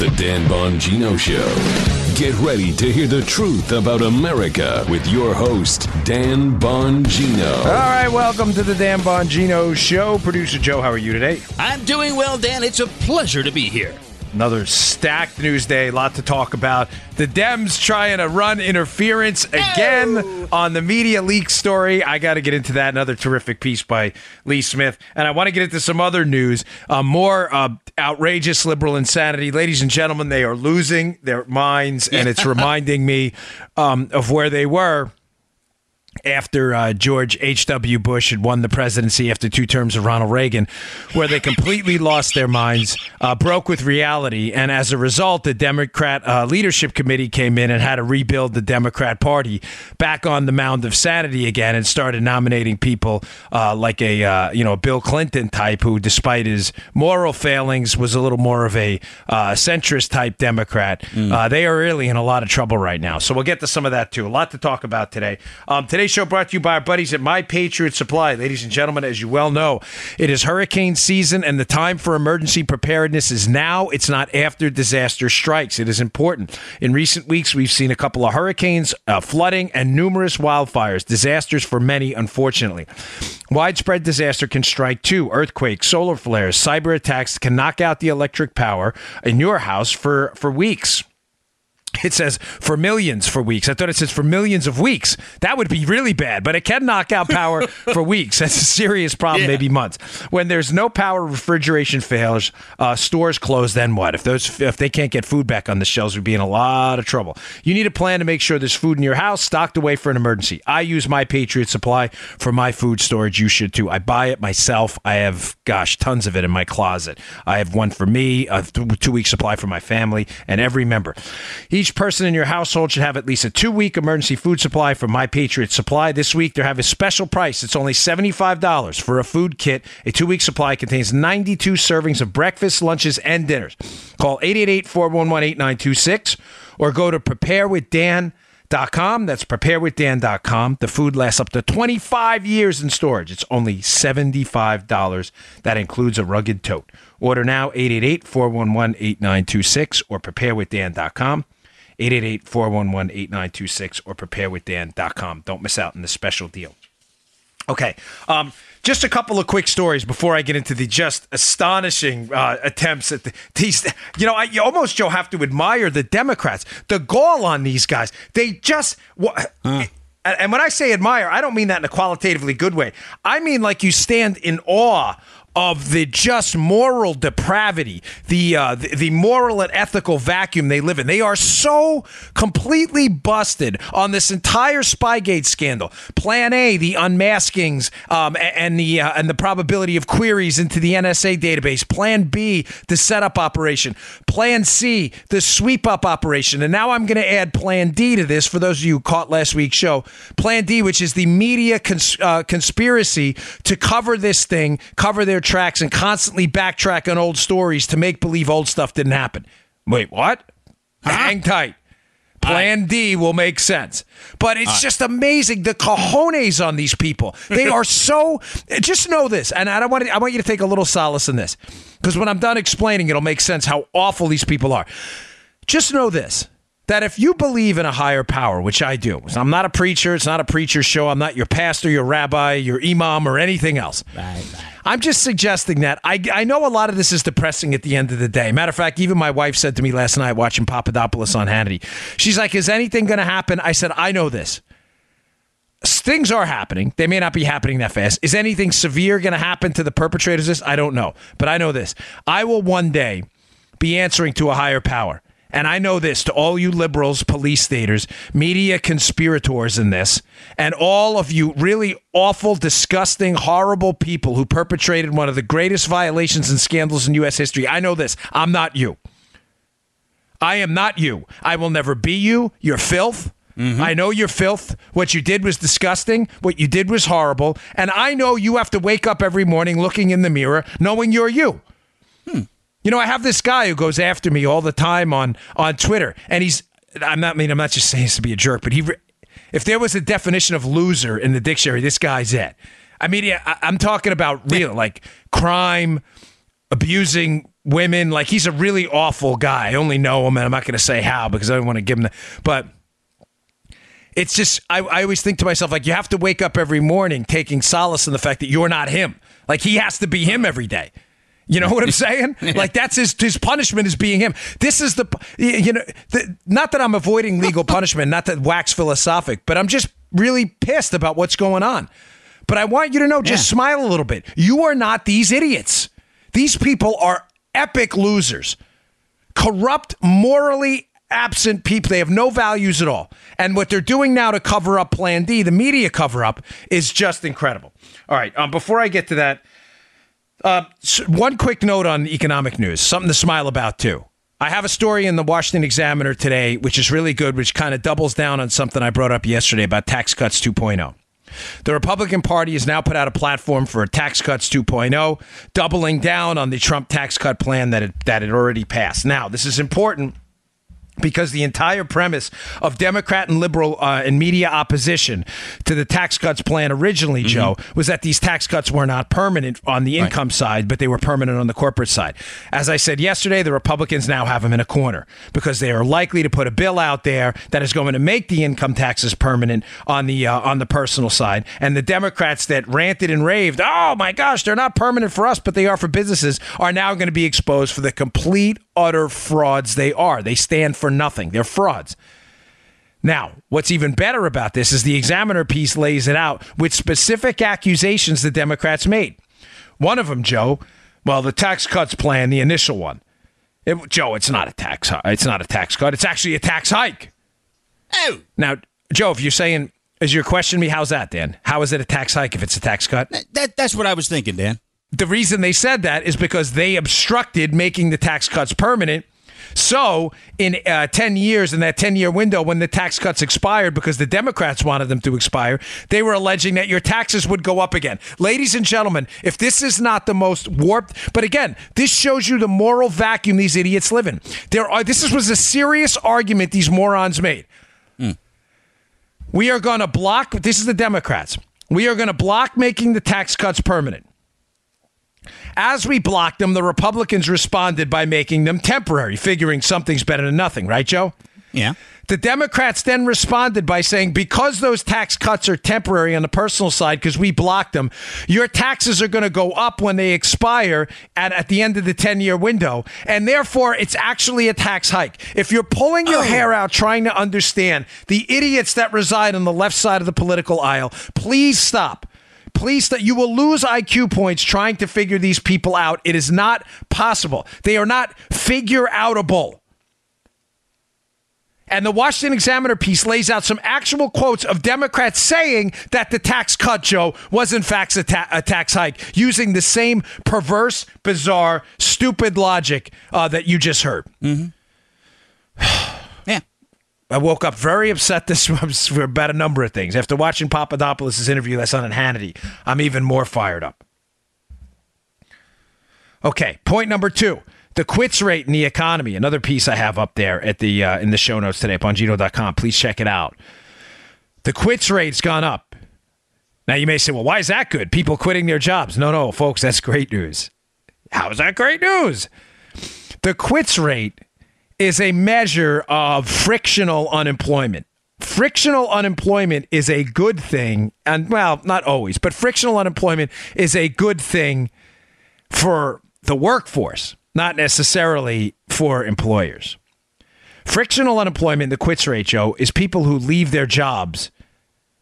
The Dan Bongino Show. Get ready to hear the truth about America with your host, Dan Bongino. All right, welcome to the Dan Bongino Show. Producer Joe, how are you today? I'm doing well, Dan. It's a pleasure to be here. Another stacked news day, a lot to talk about. The Dems trying to run interference again Oh. on the media leak story. I got to get into that. Another terrific piece by Lee Smith. And I want to get into some other news. Uh, more uh, outrageous liberal insanity. Ladies and gentlemen, they are losing their minds, and it's reminding me um, of where they were after uh, George H.W. Bush had won the presidency after two terms of Ronald Reagan, where they completely lost their minds, uh, broke with reality. And as a result, the Democrat uh, Leadership Committee came in and had to rebuild the Democrat Party back on the mound of sanity again and started nominating people uh, like a, uh, you know, Bill Clinton type who, despite his moral failings, was a little more of a uh, centrist type Democrat. Uh, they are really in a lot of trouble right now. So we'll get to some of that too. A lot to talk about today. Um, today's show brought to you by our buddies at My Patriot Supply. Ladies and gentlemen, as you well know, it is hurricane season and the time for emergency preparedness is now. It's not after disaster strikes. It is important. In recent weeks, we've seen a couple of hurricanes, uh, flooding, and numerous wildfires. Disasters for many, unfortunately. Widespread disaster can strike too. Earthquakes, solar flares, cyber attacks can knock out the electric power in your house for, for weeks. It says for millions for weeks. I thought it says for millions of weeks. That would be really bad, but it can knock out power for weeks. That's a serious problem, Yeah. maybe months. When there's no power, refrigeration fails, uh, stores close. Then what? If those if they can't get food back on the shelves, we'd be in a lot of trouble. You need a plan to make sure there's food in your house stocked away for an emergency. I use my Patriot Supply for my food storage. You should too. I buy it myself. I have gosh tons of it in my closet. I have one for me, a two week supply for my family, and every member. Each person in your household should have at least a two week emergency food supply from My Patriot Supply. This week, they have a special price. It's only $75 for a food kit. A two week supply contains 92 servings of breakfast, lunches, and dinners. Call 888 411 8926 or go to preparewithdan.com. That's preparewithdan.com. The food lasts up to 25 years in storage. It's only $75. That includes a rugged tote. Order now 888 411 8926 or preparewithdan.com. 888 411 8926 or preparewithdan.com. Don't miss out on this special deal. Okay. Um, just a couple of quick stories before I get into the just astonishing uh, attempts at the, these. You know, I, you almost, Joe, have to admire the Democrats. The gall on these guys. They just. wha- And and when I say admire, I don't mean that in a qualitatively good way. I mean like you stand in awe of the just moral depravity, the, uh, the the moral and ethical vacuum they live in. They are so completely busted on this entire Spygate scandal. Plan A, the unmaskings, um, and the uh, and the probability of queries into the NSA database. Plan B, the setup operation. Plan C, the sweep up operation. And now I'm going to add Plan D to this for those of you who caught last week's show. Plan D, which is the media cons- uh, conspiracy to cover this thing, cover their tracks, and constantly backtrack on old stories to make believe old stuff didn't happen. Wait, what? Hang tight. Plan D will make sense. But it's just amazing the cojones on these people. They are so just know this, and I don't want to, I want you to take a little solace in this. Because when I'm done explaining, it'll make sense how awful these people are. Just know this. That if you believe in a higher power, which I do, I'm not a preacher, it's not a preacher show, I'm not your pastor, your rabbi, your imam, or anything else. Right. I'm just suggesting that. I, I know a lot of this is depressing at the end of the day. Matter of fact, even my wife said to me last night watching Papadopoulos on Hannity, she's like, Is anything going to happen? I said, I know this. Things are happening. They may not be happening that fast. Is anything severe going to happen to the perpetrators of this? I don't know. But I know this. I will one day be answering to a higher power. And I know this to all you liberals, police staters, media conspirators in this, and all of you really awful, disgusting, horrible people who perpetrated one of the greatest violations and scandals in U.S. history. I know this. I'm not you. I am not you. I will never be you. You're filth. Mm-hmm. I know you're filth. What you did was disgusting. What you did was horrible. And I know you have to wake up every morning looking in the mirror knowing you're you. Hmm. You know, I have this guy who goes after me all the time on on Twitter, and he's. I'm not I mean I'm not just saying this to be a jerk, but he if there was a definition of loser in the dictionary, this guy's it. I mean, I, I'm talking about real like crime, abusing women. Like he's a really awful guy. I only know him, and I'm not going to say how because I don't want to give him the. But it's just I, I always think to myself like you have to wake up every morning taking solace in the fact that you're not him. Like he has to be him every day. You know what I'm saying? Like that's his his punishment is being him. This is the you know the, not that I'm avoiding legal punishment, not that wax philosophic, but I'm just really pissed about what's going on. But I want you to know, just yeah. smile a little bit. You are not these idiots. These people are epic losers, corrupt, morally absent people. They have no values at all. And what they're doing now to cover up Plan D, the media cover up, is just incredible. All right. Um, before I get to that, uh, one quick note on economic news, something to smile about too. I have a story in the Washington Examiner today, which is really good, which kind of doubles down on something I brought up yesterday about tax cuts 2.0. The Republican Party has now put out a platform for tax cuts 2.0, doubling down on the Trump tax cut plan that it, that it already passed. Now, this is important because the entire premise of Democrat and liberal uh, and media opposition to the tax cuts plan originally, mm-hmm. Joe, was that these tax cuts were not permanent on the income right. side, but they were permanent on the corporate side. As I said yesterday, the Republicans now have them in a corner because they are likely to put a bill out there that is going to make the income taxes permanent on the uh, on the personal side, and the Democrats that ranted and raved, "Oh my gosh, they're not permanent for us, but they are for businesses," are now going to be exposed for the complete utter frauds they are. They stand for nothing. They're frauds. Now, what's even better about this is the examiner piece lays it out with specific accusations the Democrats made. One of them, Joe, well, the tax cuts plan, the initial one. It, Joe, it's not a tax. It's not a tax cut. It's actually a tax hike. Oh. Now, Joe, if you're saying, is your question me? How's that, Dan? How is it a tax hike if it's a tax cut? That, that that's what I was thinking, Dan. The reason they said that is because they obstructed making the tax cuts permanent. So, in uh, 10 years, in that 10 year window, when the tax cuts expired because the Democrats wanted them to expire, they were alleging that your taxes would go up again. Ladies and gentlemen, if this is not the most warped, but again, this shows you the moral vacuum these idiots live in. There are, this was a serious argument these morons made. Mm. We are going to block, this is the Democrats, we are going to block making the tax cuts permanent. As we blocked them, the Republicans responded by making them temporary, figuring something's better than nothing, right, Joe? Yeah. The Democrats then responded by saying, because those tax cuts are temporary on the personal side, because we blocked them, your taxes are going to go up when they expire at, at the end of the 10 year window. And therefore, it's actually a tax hike. If you're pulling your oh. hair out trying to understand the idiots that reside on the left side of the political aisle, please stop. Please, that you will lose IQ points trying to figure these people out. It is not possible. They are not figure outable. And the Washington Examiner piece lays out some actual quotes of Democrats saying that the tax cut, Joe, was in fact a, ta- a tax hike, using the same perverse, bizarre, stupid logic uh, that you just heard. Mm-hmm. I woke up very upset this for about a number of things. After watching Papadopoulos' interview that's on Hannity, I'm even more fired up. Okay, point number two. The quits rate in the economy, another piece I have up there at the uh, in the show notes today, Bongino.com. Please check it out. The quits rate's gone up. Now you may say, well, why is that good? People quitting their jobs. No, no, folks, that's great news. How is that great news? The quits rate is a measure of frictional unemployment. Frictional unemployment is a good thing, and well, not always, but frictional unemployment is a good thing for the workforce, not necessarily for employers. Frictional unemployment, the quits rate, Joe, is people who leave their jobs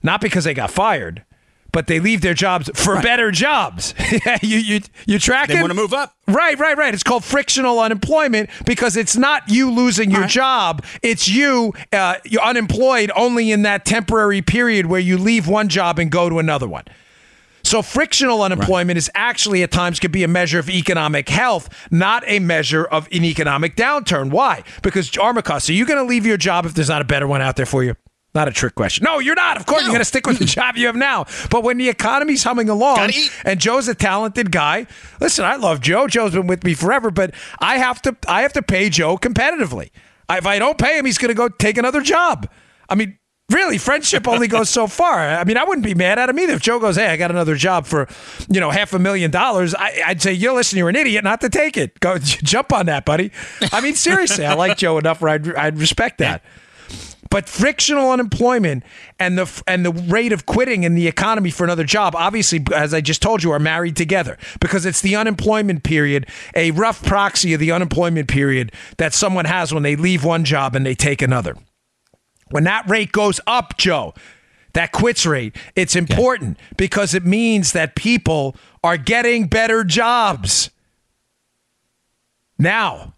not because they got fired, but they leave their jobs for right. better jobs. you you you track They want to move up. Right, right, right. It's called frictional unemployment because it's not you losing your right. job. It's you uh, you're unemployed only in that temporary period where you leave one job and go to another one. So frictional unemployment right. is actually at times could be a measure of economic health, not a measure of an economic downturn. Why? Because Armacost, are you going to leave your job if there's not a better one out there for you? Not a trick question. No, you're not. Of course, no. you're going to stick with the job you have now. But when the economy's humming along, and Joe's a talented guy, listen, I love Joe. Joe's been with me forever, but I have to, I have to pay Joe competitively. If I don't pay him, he's going to go take another job. I mean, Really, friendship only goes so far. I mean, I wouldn't be mad at him either. If Joe goes, "Hey, I got another job for, you know, half a million dollars," I, would say, "You listen, you're an idiot not to take it. Go jump on that, buddy." I mean, seriously, I like Joe enough where I'd, I'd respect that. But frictional unemployment and the and the rate of quitting in the economy for another job, obviously, as I just told you, are married together because it's the unemployment period, a rough proxy of the unemployment period that someone has when they leave one job and they take another. When that rate goes up, Joe, that quits rate, it's important because it means that people are getting better jobs. Now,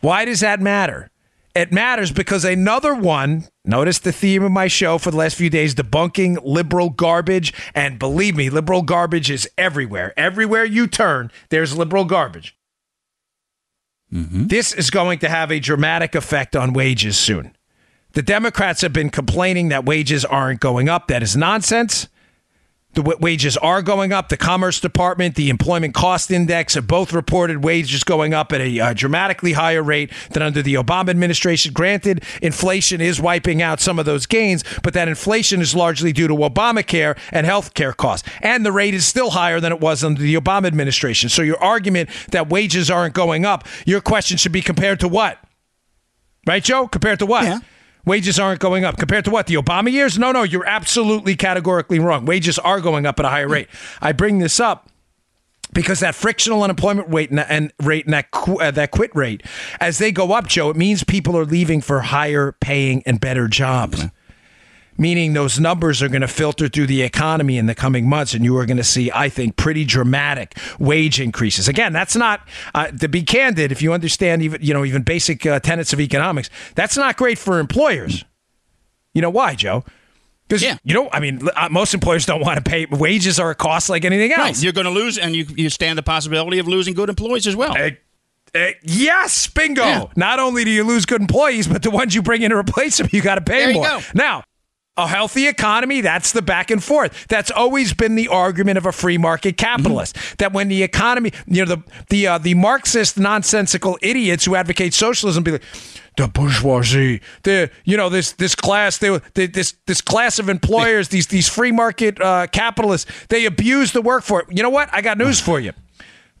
why does that matter? It matters because another one, notice the theme of my show for the last few days debunking liberal garbage. And believe me, liberal garbage is everywhere. Everywhere you turn, there's liberal garbage. Mm-hmm. This is going to have a dramatic effect on wages soon. The Democrats have been complaining that wages aren't going up. That is nonsense. The wages are going up. The Commerce Department, the Employment Cost Index have both reported wages going up at a uh, dramatically higher rate than under the Obama administration. Granted, inflation is wiping out some of those gains, but that inflation is largely due to Obamacare and health care costs. And the rate is still higher than it was under the Obama administration. So your argument that wages aren't going up, your question should be compared to what? Right, Joe? Compared to what? Yeah. Wages aren't going up compared to what? The Obama years? No, no, you're absolutely categorically wrong. Wages are going up at a higher rate. I bring this up because that frictional unemployment rate and, and rate and that qu- uh, that quit rate, as they go up, Joe, it means people are leaving for higher paying and better jobs meaning those numbers are going to filter through the economy in the coming months, and you are going to see, I think, pretty dramatic wage increases. Again, that's not uh, to be candid. If you understand even you know even basic uh, tenets of economics, that's not great for employers. You know why, Joe? Because yeah. you know, I mean, uh, most employers don't want to pay wages are a cost like anything else. Right. You're going to lose, and you you stand the possibility of losing good employees as well. Uh, uh, yes, bingo. Yeah. Not only do you lose good employees, but the ones you bring in to replace them, you got to pay there more. Now, a healthy economy, that's the back and forth. That's always been the argument of a free market capitalist. Mm-hmm. That when the economy, you know, the the uh, the Marxist nonsensical idiots who advocate socialism be like, the bourgeoisie, the you know this this class, they, they this this class of employers, these these free market uh, capitalists, they abuse the workforce. You know what? I got news for you.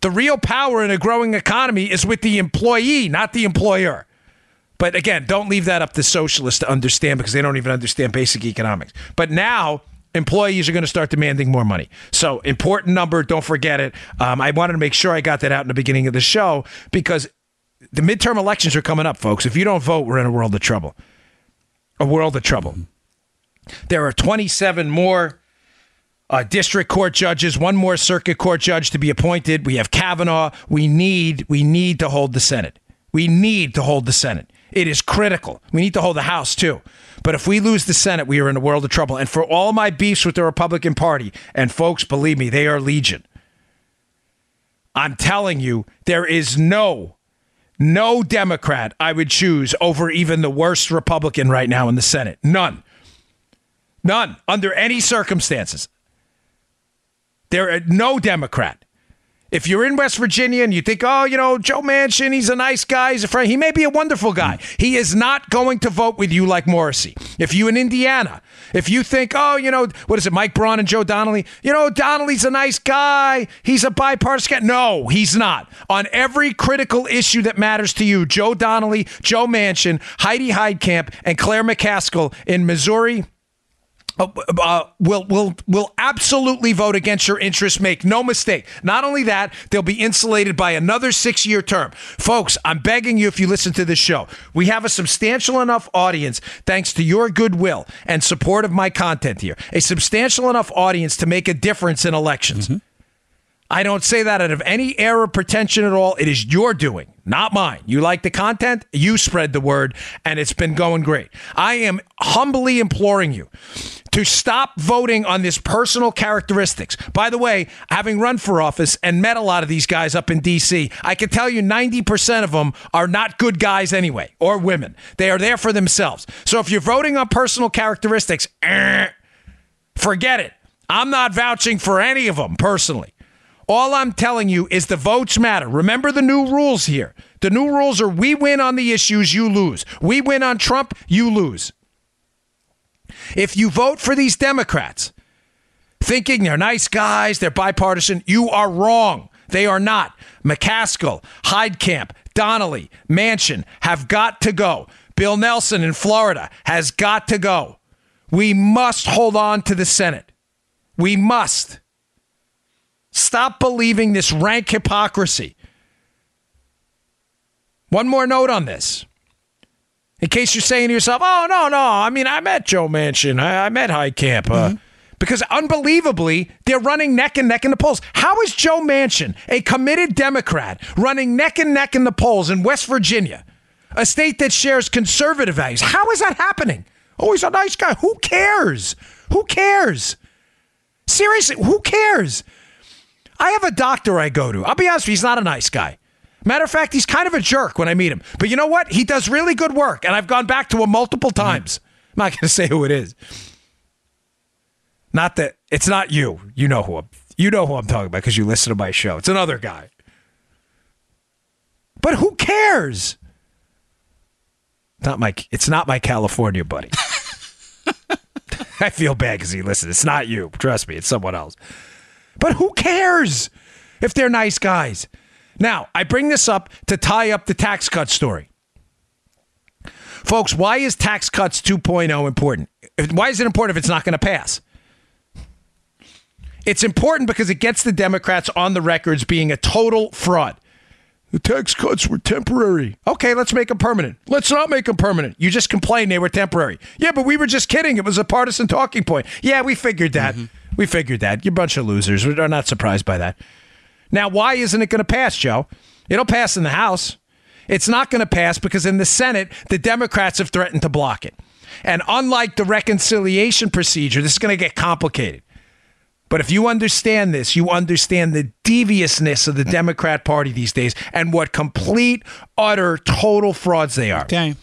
The real power in a growing economy is with the employee, not the employer. But again, don't leave that up to socialists to understand because they don't even understand basic economics. But now employees are going to start demanding more money. So important number, don't forget it. Um, I wanted to make sure I got that out in the beginning of the show because the midterm elections are coming up, folks. If you don't vote, we're in a world of trouble. A world of trouble. There are 27 more uh, district court judges, one more circuit court judge to be appointed. We have Kavanaugh. We need we need to hold the Senate. We need to hold the Senate. It is critical. We need to hold the House too. But if we lose the Senate, we are in a world of trouble. And for all my beefs with the Republican Party, and folks, believe me, they are legion. I'm telling you, there is no, no Democrat I would choose over even the worst Republican right now in the Senate. None. None. Under any circumstances. There are no Democrat. If you're in West Virginia and you think, oh, you know, Joe Manchin, he's a nice guy, he's a friend, he may be a wonderful guy. Mm. He is not going to vote with you like Morrisey. If you in Indiana, if you think, oh, you know, what is it, Mike Braun and Joe Donnelly? You know, Donnelly's a nice guy, he's a bipartisan. No, he's not. On every critical issue that matters to you, Joe Donnelly, Joe Manchin, Heidi Heitkamp, and Claire McCaskill in Missouri, uh, uh, will will will absolutely vote against your interests. Make no mistake. Not only that, they'll be insulated by another six year term. Folks, I'm begging you if you listen to this show, we have a substantial enough audience thanks to your goodwill and support of my content here. A substantial enough audience to make a difference in elections. Mm-hmm. I don't say that out of any air of pretension at all. It is your doing, not mine. You like the content, you spread the word, and it's been going great. I am humbly imploring you to stop voting on this personal characteristics. By the way, having run for office and met a lot of these guys up in D.C., I can tell you 90% of them are not good guys anyway, or women. They are there for themselves. So if you're voting on personal characteristics, eh, forget it. I'm not vouching for any of them personally. All I'm telling you is the votes matter. Remember the new rules here. The new rules are we win on the issues, you lose. We win on Trump, you lose. If you vote for these Democrats, thinking they're nice guys, they're bipartisan, you are wrong. They are not. McCaskill, Heitkamp, Donnelly, Manchin have got to go. Bill Nelson in Florida has got to go. We must hold on to the Senate. We must. Stop believing this rank hypocrisy. One more note on this. In case you're saying to yourself, oh, no, no, I mean, I met Joe Manchin. I, I met Heitkamp. Uh, Because unbelievably, they're running neck and neck in the polls. How is Joe Manchin, a committed Democrat, running neck and neck in the polls in West Virginia, a state that shares conservative values? How is that happening? Oh, he's a nice guy. Who cares? Who cares? Seriously, who cares? I have a doctor I go to. I'll be honest with you, he's not a nice guy. Matter of fact, he's kind of a jerk when I meet him. But you know what? He does really good work, and I've gone back to him multiple mm-hmm. times. I'm not going to say who it is. Not that it's not you. You know who I'm. You know who I'm talking about because you listen to my show. It's another guy. But who cares? Not my. It's not my California buddy. I feel bad because he listens. It's not you. Trust me. It's someone else. But who cares if they're nice guys? Now, I bring this up to tie up the tax cut story. Folks, why is tax cuts 2.0 important? Why is it important if it's not going to pass? It's important because it gets the Democrats on the records being a total fraud. The tax cuts were temporary. Okay, let's make them permanent. Let's not make them permanent. You just complained they were temporary. Yeah, but we were just kidding. It was a partisan talking point. Yeah, we figured that. Mm-hmm. We figured that. You're a bunch of losers. We're not surprised by that. Now, why isn't it going to pass, Joe? It'll pass in the House. It's not going to pass because in the Senate, the Democrats have threatened to block it. And unlike the reconciliation procedure, this is going to get complicated. But if you understand this, you understand the deviousness of the Democrat Party these days and what complete, utter, total frauds they are. Okay.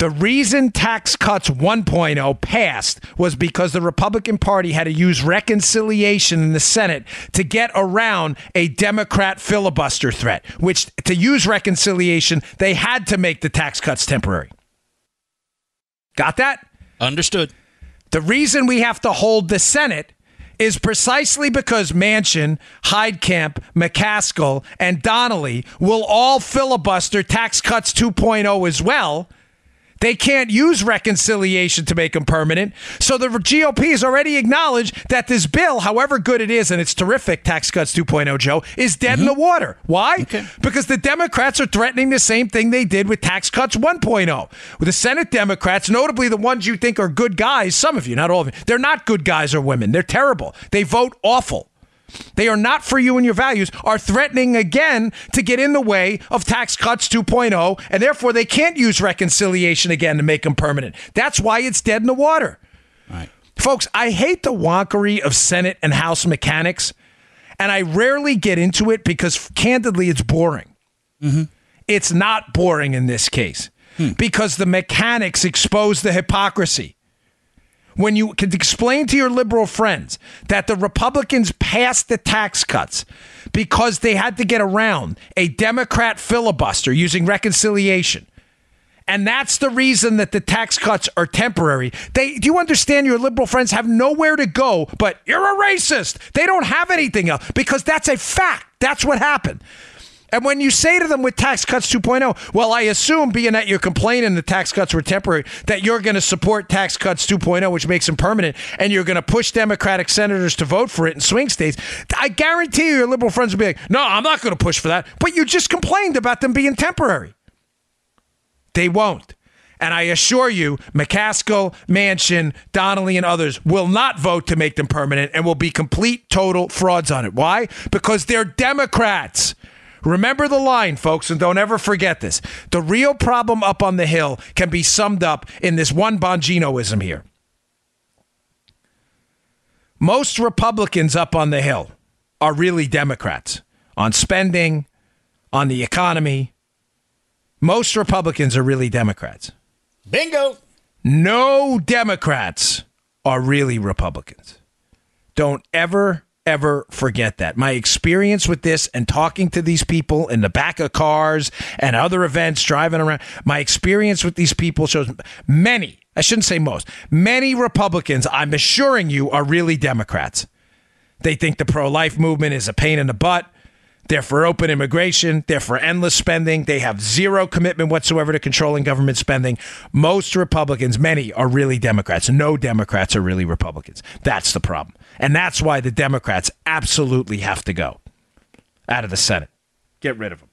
The reason Tax Cuts 1.0 passed was because the Republican Party had to use reconciliation in the Senate to get around a Democrat filibuster threat, which to use reconciliation, they had to make the tax cuts temporary. Got that? Understood. The reason we have to hold the Senate is precisely because Manchin, Heitkamp, McCaskill, and Donnelly will all filibuster tax cuts 2.0 as well. They can't use reconciliation to make them permanent. So the GOP has already acknowledged that this bill, however good it is, and it's terrific, Tax Cuts 2.0, Joe, is dead in the mm-hmm. water. Why? Because the Democrats are threatening the same thing they did with Tax Cuts 1.0. With the Senate Democrats, notably the ones you think are good guys, some of you, not all of you, they're not good guys or women. They're terrible. They vote awful. They are not for you and your values, are threatening again to get in the way of tax cuts 2.0, and therefore they can't use reconciliation again to make them permanent. That's why it's dead in the water. Right. Folks, I hate the wonkery of Senate and House mechanics, and I rarely get into it because candidly, it's boring. Mm-hmm. It's not boring in this case hmm. because the mechanics expose the hypocrisy when you could explain to your liberal friends that the Republicans passed the tax cuts because they had to get around a Democrat filibuster using reconciliation. And that's the reason that the tax cuts are temporary. They do you understand your liberal friends have nowhere to go, but you're a racist. They don't have anything else because that's a fact. That's what happened. And when you say to them with tax cuts 2.0, well, I assume, being that you're complaining the tax cuts were temporary, that you're going to support tax cuts 2.0, which makes them permanent, and you're going to push Democratic senators to vote for it in swing states. I guarantee you, your liberal friends will be like, no, I'm not going to push for that. But you just complained about them being temporary. They won't. And I assure you, McCaskill, Manchin, Donnelly, and others will not vote to make them permanent and will be complete, total frauds on it. Why? Because they're Democrats. Remember the line, folks, and don't ever forget this. The real problem up on the Hill can be summed up in this one Bonginoism here. Most Republicans up on the Hill are really Democrats on spending, on the economy. Most Republicans are really Democrats. Bingo. No Democrats are really Republicans. Don't ever, ever forget that. My experience with this and talking to these people in the back of cars and other events, driving around, my experience with these people shows many, I shouldn't say most. Many Republicans, I'm assuring you, are really Democrats. They think the pro life movement is a pain in the butt. They're for open immigration. They're for endless spending. They have zero commitment whatsoever to controlling government spending. Most Republicans, many, are really Democrats. No Democrats are really Republicans. That's the problem. And that's why the Democrats absolutely have to go out of the Senate. Get rid of them.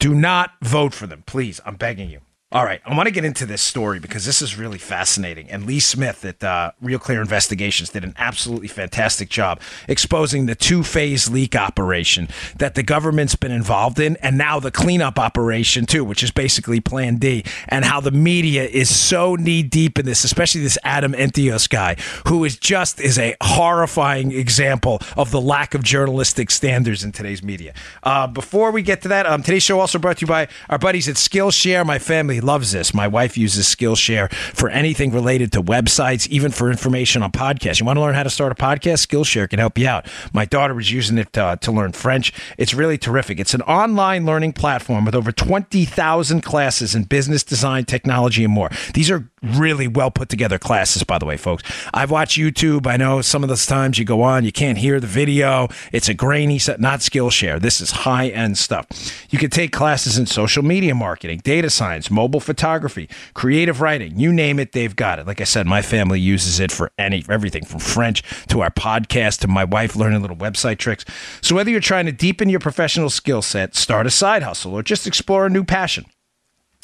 Do not vote for them, please. I'm begging you. All right, I want to get into this story because this is really fascinating. And Lee Smith at uh, Real Clear Investigations did an absolutely fantastic job exposing the two phase leak operation that the government's been involved in, and now the cleanup operation, too, which is basically Plan D, and how the media is so knee deep in this, especially this Adam Entous guy, who is just is a horrifying example of the lack of journalistic standards in today's media. Uh, before we get to that, um, today's show also brought to you by our buddies at Skillshare. My family loves this. My wife uses Skillshare for anything related to websites, even for information on podcasts. You want to learn how to start a podcast? Skillshare can help you out. My daughter was using it uh, to learn French. It's really terrific. It's an online learning platform with over 20,000 classes in business, design, technology, and more. These are really well put together classes, by the way, folks. I've watched YouTube. I know some of those times you go on, you can't hear the video. It's a grainy set, not Skillshare. This is high end stuff. You can take classes in social media marketing, data science, mobile photography, creative writing, you name it, they've got it. Like I said, my family uses it for any everything from French to our podcast to my wife learning little website tricks. So whether you're trying to deepen your professional skill set, start a side hustle, or just explore a new passion.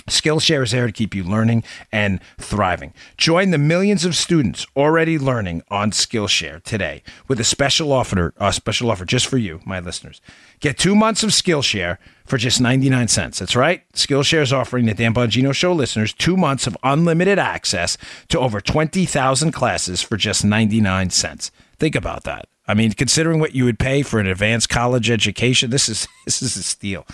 Skillshare is there to keep you learning and thriving. Join the millions of students already learning on Skillshare today with a special offer, a special offer just for you, my listeners. Get two months of Skillshare for just 99 cents. That's right. Skillshare is offering the Dan Bongino Show listeners two months of unlimited access to over 20,000 classes for just 99 cents. Think about that. I mean, considering what you would pay for an advanced college education, this is this is a steal.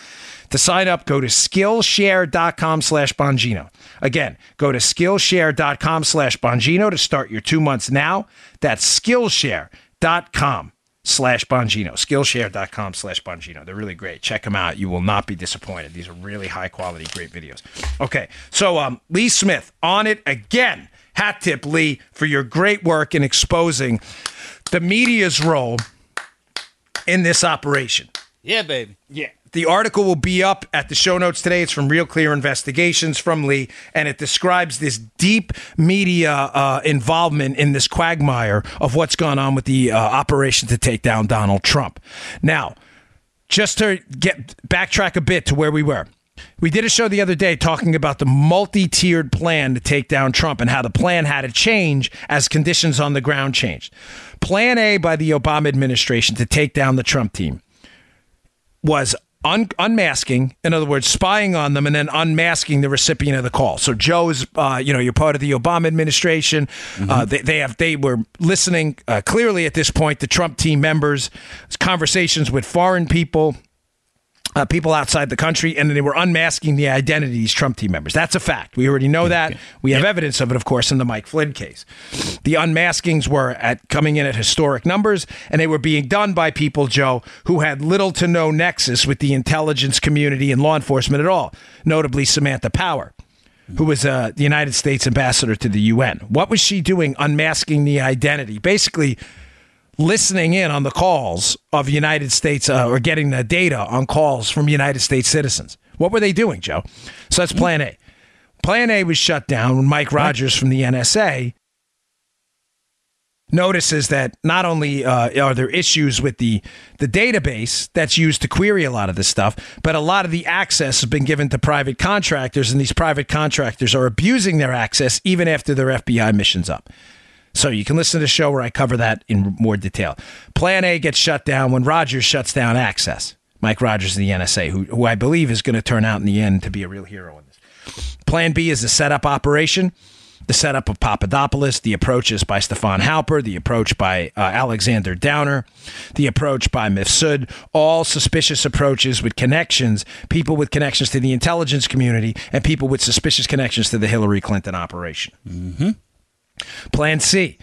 To sign up, go to Skillshare.com slash Bongino. Again, go to Skillshare.com slash Bongino to start your two months now. That's Skillshare.com slash Bongino. Skillshare.com slash Bongino. They're really great. Check them out. You will not be disappointed. These are really high quality, great videos. Okay, so um, Lee Smith on it again. Hat tip, Lee, for your great work in exposing the media's role in this operation. Yeah, baby. Yeah. The article will be up at the show notes today. It's from Real Clear Investigations from Lee, and it describes this deep media uh, involvement in this quagmire of what's gone on with the uh, operation to take down Donald Trump. Now, just to get backtrack a bit to where we were. We did a show the other day talking about the multi tiered plan to take down Trump and how the plan had to change as conditions on the ground changed. Plan A by the Obama administration to take down the Trump team was un- unmasking, in other words, spying on them and then unmasking the recipient of the call. So Joe's, uh, you know, you're part of the Obama administration. Mm-hmm. Uh, they, they have they were listening uh, clearly at this point The Trump team members, conversations with foreign people uh, people outside the country, and they were unmasking the identities Trump team members. That's a fact. We already know that. We have evidence of it, of course, in the Mike Flynn case. The unmaskings were at coming in at historic numbers, and they were being done by people, Joe, who had little to no nexus with the intelligence community and law enforcement at all. Notably, Samantha Power who was uh, the United States ambassador to the UN. What was she doing unmasking the identity? Basically, listening in on the calls of United States uh, or getting the data on calls from United States citizens. What were they doing, Joe? So that's plan A. Plan A was shut down when Mike Rogers from the NSA notices that not only uh, are there issues with the the database that's used to query a lot of this stuff, but a lot of the access has been given to private contractors, and these private contractors are abusing their access even after their FBI mission's up. So you can listen to the show where I cover that in more detail. Plan A gets shut down when Rogers shuts down access. Mike Rogers of the NSA, who, who I believe is going to turn out in the end to be a real hero in this. Plan B is the setup operation, the setup of Papadopoulos, the approaches by Stefan Halper, the approach by uh, Alexander Downer, the approach by Mifsud, all suspicious approaches with connections, people with connections to the intelligence community, and people with suspicious connections to the Hillary Clinton operation. Mm-hmm. Plan C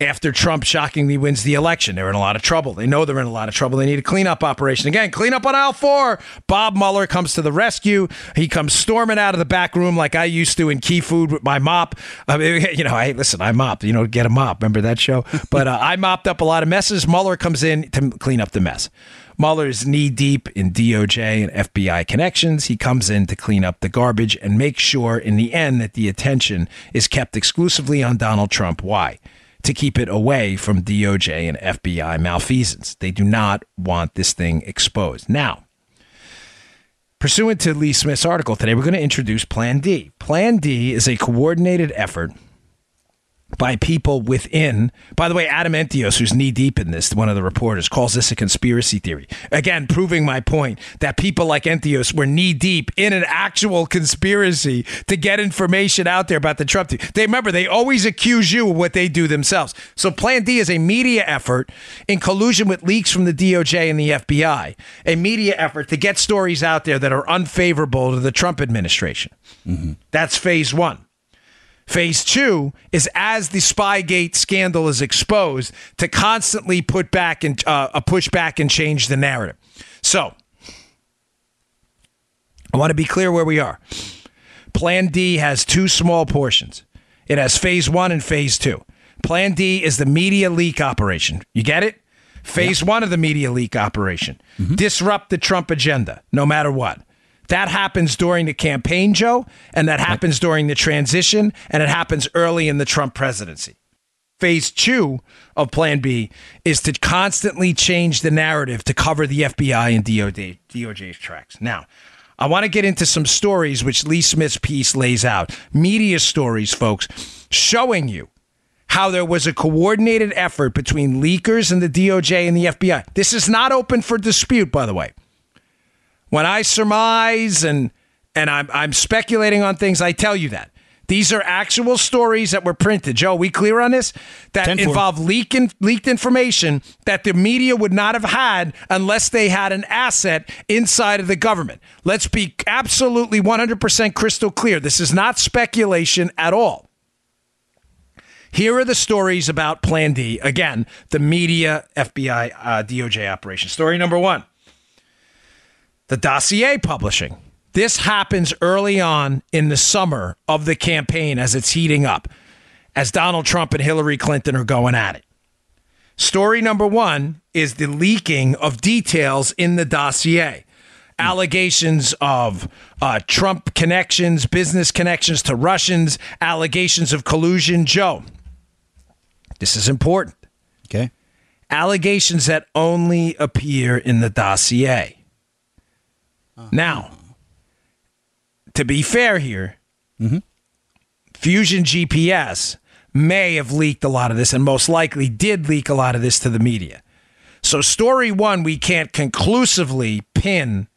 after Trump shockingly wins the election. They're in a lot of trouble. They know they're in a lot of trouble. They need a cleanup operation. Again, clean up on aisle four. Bob Mueller comes to the rescue. He comes storming out of the back room like I used to in Key Food with my mop. I mean, you know, hey, listen, I mopped. You know, get a mop. Remember that show? But uh, I mopped up a lot of messes. Mueller comes in to clean up the mess. Mueller's knee deep in DOJ and FBI connections. He comes in to clean up the garbage and make sure in the end that the attention is kept exclusively on Donald Trump. Why? To keep it away from DOJ and FBI malfeasance. They do not want this thing exposed. Now, pursuant to Lee Smith's article today, we're going to introduce Plan D. Plan D is a coordinated effort by people within. By the way, Adam Entous, who's knee deep in this, one of the reporters, calls this a conspiracy theory. Again, proving my point that people like Entous were knee deep in an actual conspiracy to get information out there about the Trump team. They remember they always accuse you of what they do themselves. So Plan D is a media effort in collusion with leaks from the DOJ and the FBI, a media effort to get stories out there that are unfavorable to the Trump administration. Mm-hmm. That's phase one. Phase two is as the Spygate scandal is exposed to constantly put back and uh, push back and change the narrative. So I want to be clear where we are. Plan D has two small portions. It has phase one and phase two. Plan D is the media leak operation. You get it? Phase yeah. one of the media leak operation. Mm-hmm. Disrupt the Trump agenda, no matter what. That happens during the campaign, Joe, and that happens during the transition, and it happens early in the Trump presidency. Phase two of Plan B is to constantly change the narrative to cover the FBI and DOJ, DOJ's tracks. Now, I want to get into some stories which Lee Smith's piece lays out. Media stories, folks, showing you how there was a coordinated effort between leakers and the DOJ and the FBI. This is not open for dispute, by the way. When I surmise and and I'm I'm speculating on things, I tell you that. These are actual stories that were printed. Joe, we clear on this? That involve leak in, leaked information that the media would not have had unless they had an asset inside of the government. Let's be absolutely 100% crystal clear. This is not speculation at all. Here are the stories about Plan D. Again, the media FBI uh, DOJ operation. Story number one the dossier publishing. This happens early on in the summer of the campaign as it's heating up, as Donald Trump and Hillary Clinton are going at it. Story number one is the leaking of details in the dossier. Allegations of uh, Trump connections, business connections to Russians, allegations of collusion. Joe, this is important. Okay. Allegations that only appear in the dossier. Uh-huh. Now, to be fair here, mm-hmm. Fusion GPS may have leaked a lot of this and most likely did leak a lot of this to the media. So, story one, we can't conclusively pin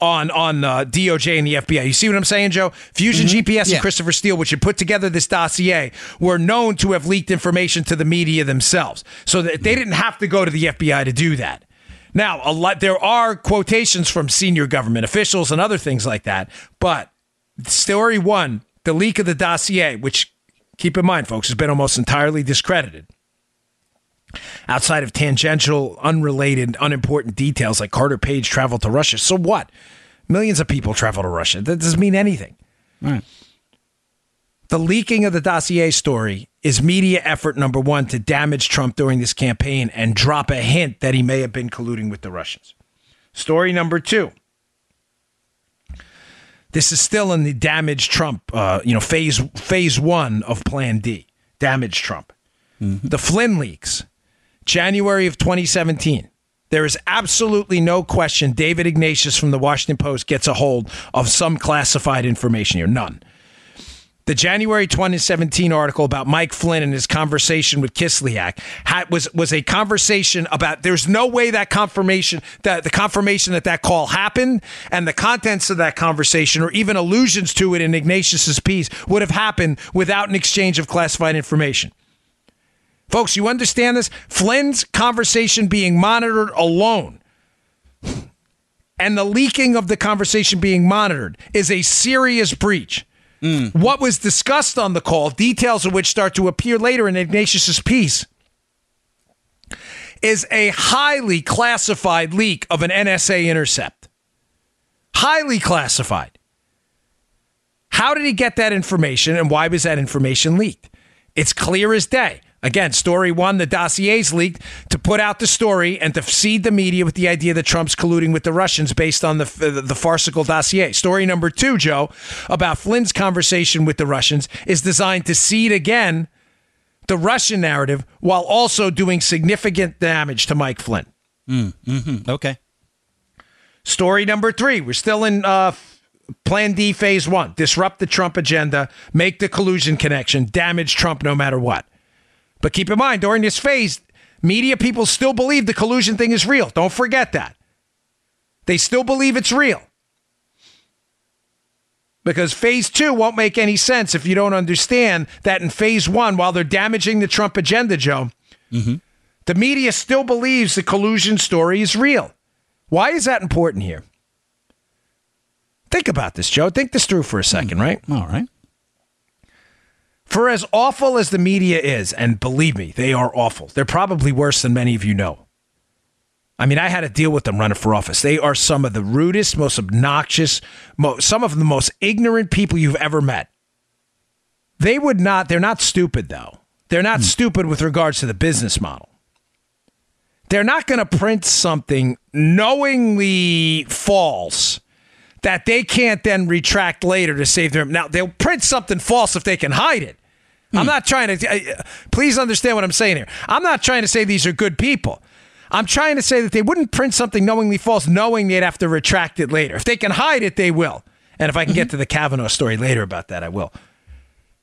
on on uh, DOJ and the FBI. You see what I'm saying, Joe? Fusion mm-hmm. GPS yeah. and Christopher Steele, which had put together this dossier, were known to have leaked information to the media themselves, so that they didn't have to go to the FBI to do that. Now, a lot there are quotations from senior government officials and other things like that, but story one, the leak of the dossier, which keep in mind, folks, has been almost entirely discredited. Outside of tangential, unrelated, unimportant details like Carter Page traveled to Russia. So what? Millions of people travel to Russia. That doesn't mean anything. Right. The leaking of the dossier story is media effort number one to damage Trump during this campaign and drop a hint that he may have been colluding with the Russians. Story number two. This is still in the damage Trump, uh, you know, phase phase one of Plan D. Damage Trump. Mm-hmm. The Flynn leaks, January of 2017. There is absolutely no question David Ignatius from the Washington Post gets a hold of some classified information here. None. The January 2017 article about Mike Flynn and his conversation with Kislyak had, was was a conversation about there's no way that confirmation that the confirmation that that call happened and the contents of that conversation or even allusions to it in Ignatius's piece would have happened without an exchange of classified information. Folks, you understand this? Flynn's conversation being monitored alone and the leaking of the conversation being monitored is a serious breach Mm. What was discussed on the call, details of which start to appear later in Ignatius's piece, is a highly classified leak of an NSA intercept. Highly classified. How did he get that information and why was that information leaked? It's clear as day. Again, story one, the dossiers leaked to put out the story and to seed the media with the idea that Trump's colluding with the Russians based on the, the, the farcical dossier. Story number two, Joe, about Flynn's conversation with the Russians is designed to seed again the Russian narrative while also doing significant damage to Mike Flynn. Okay. Story number three, we're still in uh, Plan D phase one disrupt the Trump agenda, make the collusion connection, damage Trump no matter what. But keep in mind, during this phase, media people still believe the collusion thing is real. Don't forget that. They still believe it's real. Because phase two won't make any sense if you don't understand that in phase one, while they're damaging the Trump agenda, Joe, mm-hmm. the media still believes the collusion story is real. Why is that important here? Think about this, Joe. Think this through for a second, hmm. right? All right. For as awful as the media is, and believe me, they are awful, they're probably worse than many of you know. I mean, I had to deal with them running for office. They are some of the rudest, most obnoxious, mo- some of the most ignorant people you've ever met. They would not, they're not stupid, though. They're not hmm. stupid with regards to the business model. They're not going to print something knowingly false that they can't then retract later to save their. Now, they'll print something false if they can hide it. I'm not trying to. uh, Please understand what I'm saying here. I'm not trying to say these are good people. I'm trying to say that they wouldn't print something knowingly false, knowing they'd have to retract it later. If they can hide it, they will. And if I can get to the Kavanaugh story later about that, I will.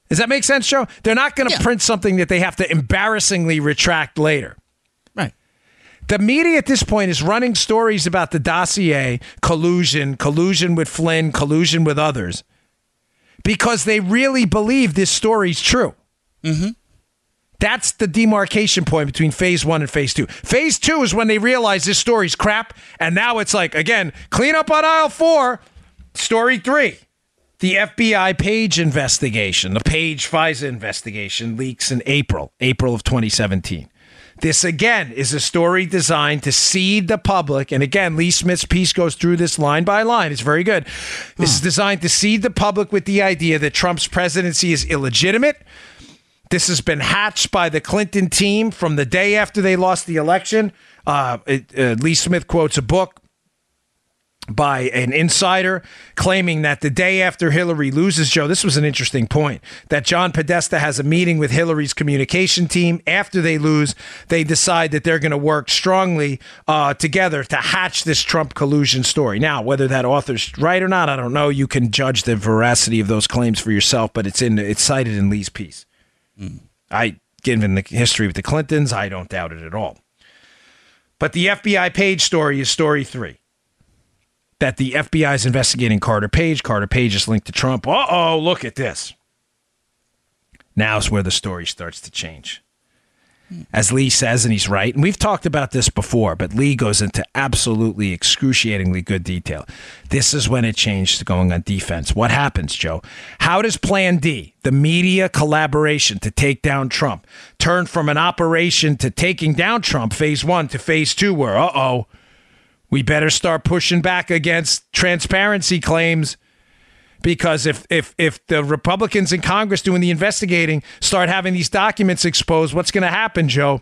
Does that make sense, Joe? They're not going to Yeah. print something that they have to embarrassingly retract later. The media at this point is running stories about the dossier, collusion, collusion with Flynn, collusion with others, because they really believe this story's true. Mm-hmm. That's the demarcation point between phase one and phase two. Phase two is when they realize this story's crap, and now it's like, again, clean up on aisle four. Story three. The FBI Page investigation, the Page FISA investigation leaks in April, April of 2017. This again is a story designed to seed the public. And again, Lee Smith's piece goes through this line by line. It's very good. This is designed to seed the public with the idea that Trump's presidency is illegitimate. This has been hatched by the Clinton team from the day after they lost the election. Uh, it, uh, Lee Smith quotes a book by an insider claiming that the day after Hillary loses, Joe, this was an interesting point, that John Podesta has a meeting with Hillary's communication team. After they lose, they decide that they're going to work strongly uh, together to hatch this Trump collusion story. Now, whether that author's right or not, I don't know. You can judge the veracity of those claims for yourself, but it's in it's cited in Lee's piece. I, given the history with the Clintons, I don't doubt it at all. But the FBI page story is story three that the FBI is investigating Carter Page. Carter Page is linked to Trump. Uh oh, look at this. Now's where the story starts to change. As Lee says, and he's right, and we've talked about this before, but Lee goes into absolutely excruciatingly good detail. This is when it changed to going on defense. What happens, Joe? How does Plan D, the media collaboration to take down Trump, turn from an operation to taking down Trump, phase one, to phase two, where, uh oh, we better start pushing back against transparency claims because if if if the Republicans in Congress doing the investigating start having these documents exposed, what's going to happen, Joe?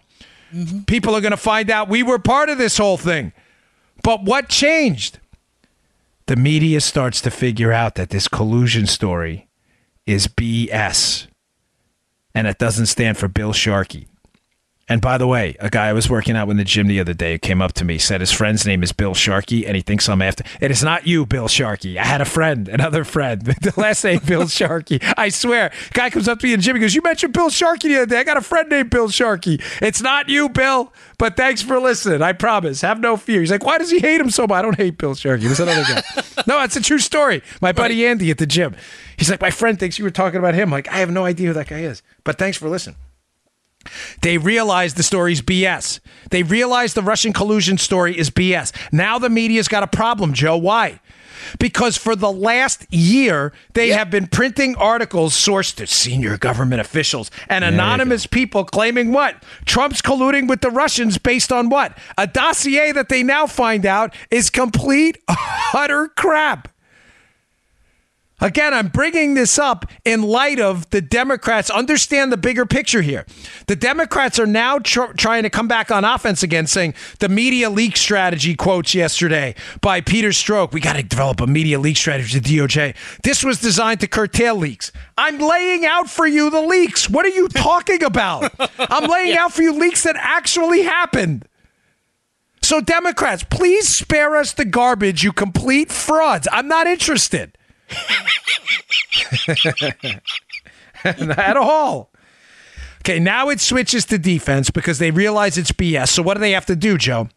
Mm-hmm. People are going to find out we were part of this whole thing. But what changed? The media starts to figure out that this collusion story is BS. And it doesn't stand for Bill Sharkey. And by the way, a guy I was working out in the gym the other day came up to me, said his friend's name is Bill Sharkey, and he thinks I'm after. It is not you, Bill Sharkey. I had a friend, another friend, the last name Bill Sharkey. I swear, guy comes up to me in the gym, he goes, "You mentioned Bill Sharkey the other day. I got a friend named Bill Sharkey. It's not you, Bill, but thanks for listening. I promise. Have no fear." He's like, "Why does he hate him so much?" I don't hate Bill Sharkey. There's another guy. no, it's a true story. My buddy Andy at the gym. He's like, "My friend thinks you were talking about him." I'm like, I have no idea who that guy is, but thanks for listening. They realize the story's BS. They realize the Russian collusion story is BS. Now the media's got a problem, Joe. Why? because for the last year they have been printing articles sourced to senior government officials and anonymous people claiming what? Trump's colluding with the Russians based on what? A dossier that they now find out is complete utter crap. Again, I'm bringing this up in light of the Democrats. Understand the bigger picture here. The Democrats are now tr- trying to come back on offense again, saying the media leak strategy quotes yesterday by Peter Strzok. We got to develop a media leak strategy to DOJ. This was designed to curtail leaks. I'm laying out for you the leaks. What are you talking about? I'm laying yeah. out for you leaks that actually happened. So, Democrats, please spare us the garbage, you complete frauds. I'm not interested. At all. Okay, now it switches to defense because they realize it's BS. So what do they have to do, Joe?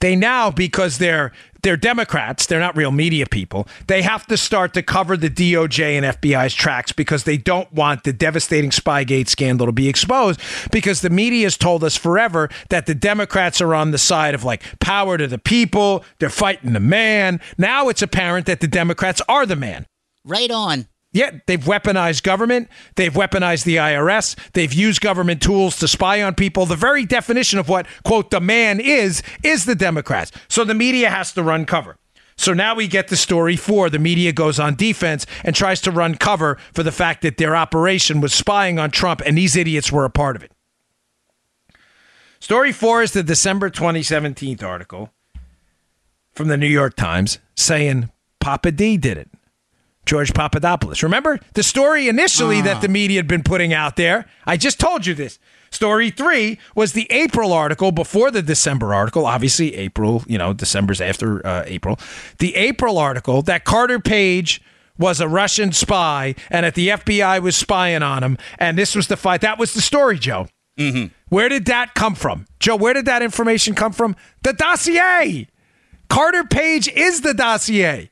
They now, because they're they're Democrats, they're not real media people. They have to start to cover the DOJ and FBI's tracks because they don't want the devastating Spygate scandal to be exposed. Because the media has told us forever that the Democrats are on the side of like power to the people, they're fighting the man. Now it's apparent that the Democrats are the man. Right on. Yeah, they've weaponized government. They've weaponized the IRS. They've used government tools to spy on people. The very definition of what, quote, the man is, is the Democrats. So the media has to run cover. So now we get the story four. The media goes on defense and tries to run cover for the fact that their operation was spying on Trump and these idiots were a part of it. Story four is the December 2017 article from the New York Times saying Papa D did it. George Papadopoulos. Remember the story initially that the ah. media had been putting out there? I just told you this. Story three was the April article before the December article. Obviously, April, you know, December's after uh, April. The April article that Carter Page was a Russian spy and that the FBI was spying on him. And this was the fight. That was the story, Joe. Mm-hmm. Where did that come from? Joe, where did that information come from? The dossier. Carter Page is the dossier.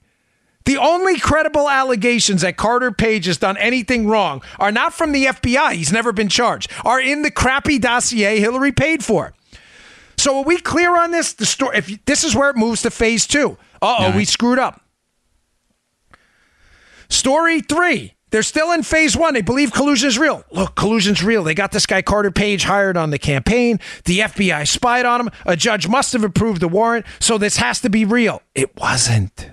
The only credible allegations that Carter Page has done anything wrong are not from the FBI, he's never been charged, are in the crappy dossier Hillary paid for. So are we clear on this? The story if this is where it moves to phase 2. Uh-oh, we screwed up. Story 3. They're still in phase one. They believe collusion is real. Look, collusion's real. They got this guy Carter Page hired on the campaign. The FBI spied on him. A judge must have approved the warrant, so this has to be real. It wasn't.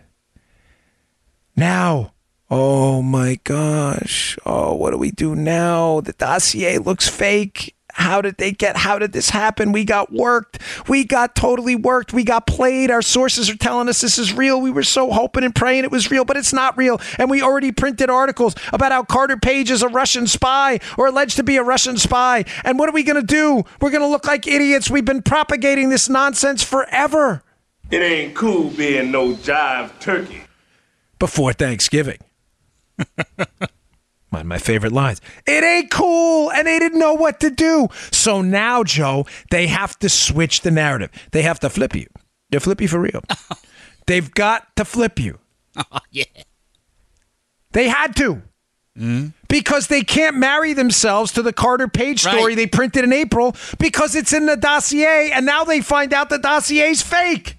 Now, oh my gosh. Oh, what do we do now? The dossier looks fake. How did they get? How did this happen? We got worked. We got totally worked. We got played. Our sources are telling us this is real. We were so hoping and praying it was real, but it's not real. And we already printed articles about how Carter Page is a Russian spy or alleged to be a Russian spy. And what are we going to do? We're going to look like idiots. We've been propagating this nonsense forever. It ain't cool being no jive turkey before Thanksgiving. One of my favorite lines. It ain't cool, and they didn't know what to do. So now, Joe, they have to switch the narrative. They have to flip you. They're flip you for real. They've got to flip you. Oh, yeah. They had to. Mm. Because they can't marry themselves to the Carter Page story right. they printed in April because it's in the dossier, and now they find out the dossier's fake.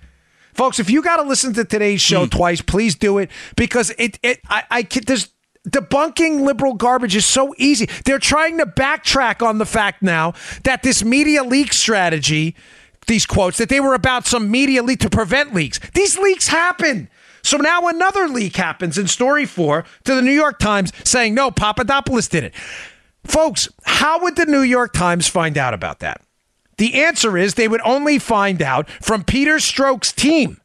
Folks, if you got to listen to today's show mm. twice, please do it because it, it I, I there's debunking liberal garbage is so easy. They're trying to backtrack on the fact now that this media leak strategy, these quotes, that they were about some media leak to prevent leaks. These leaks happen. So now another leak happens in story four to the New York Times saying, no, Papadopoulos did it. Folks, how would the New York Times find out about that? The answer is they would only find out from Peter Strzok's team.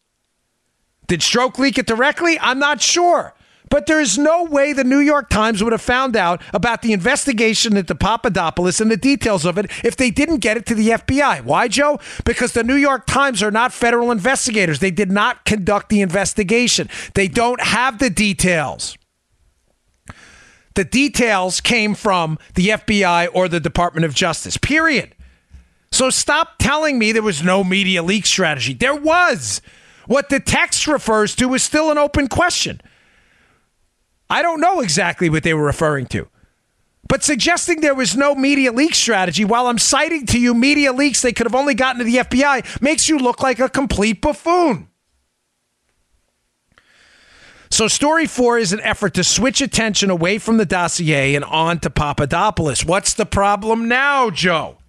Did Strzok leak it directly? I'm not sure. But there's no way the New York Times would have found out about the investigation into Papadopoulos and the details of it if they didn't get it to the FBI. Why, Joe? Because the New York Times are not federal investigators. They did not conduct the investigation, they don't have the details. The details came from the FBI or the Department of Justice, period. So stop telling me there was no media leak strategy. There was. What the text refers to is still an open question. I don't know exactly what they were referring to. But suggesting there was no media leak strategy while I'm citing to you media leaks they could have only gotten to the FBI makes you look like a complete buffoon. So, story four is an effort to switch attention away from the dossier and on to Papadopoulos. What's the problem now, Joe?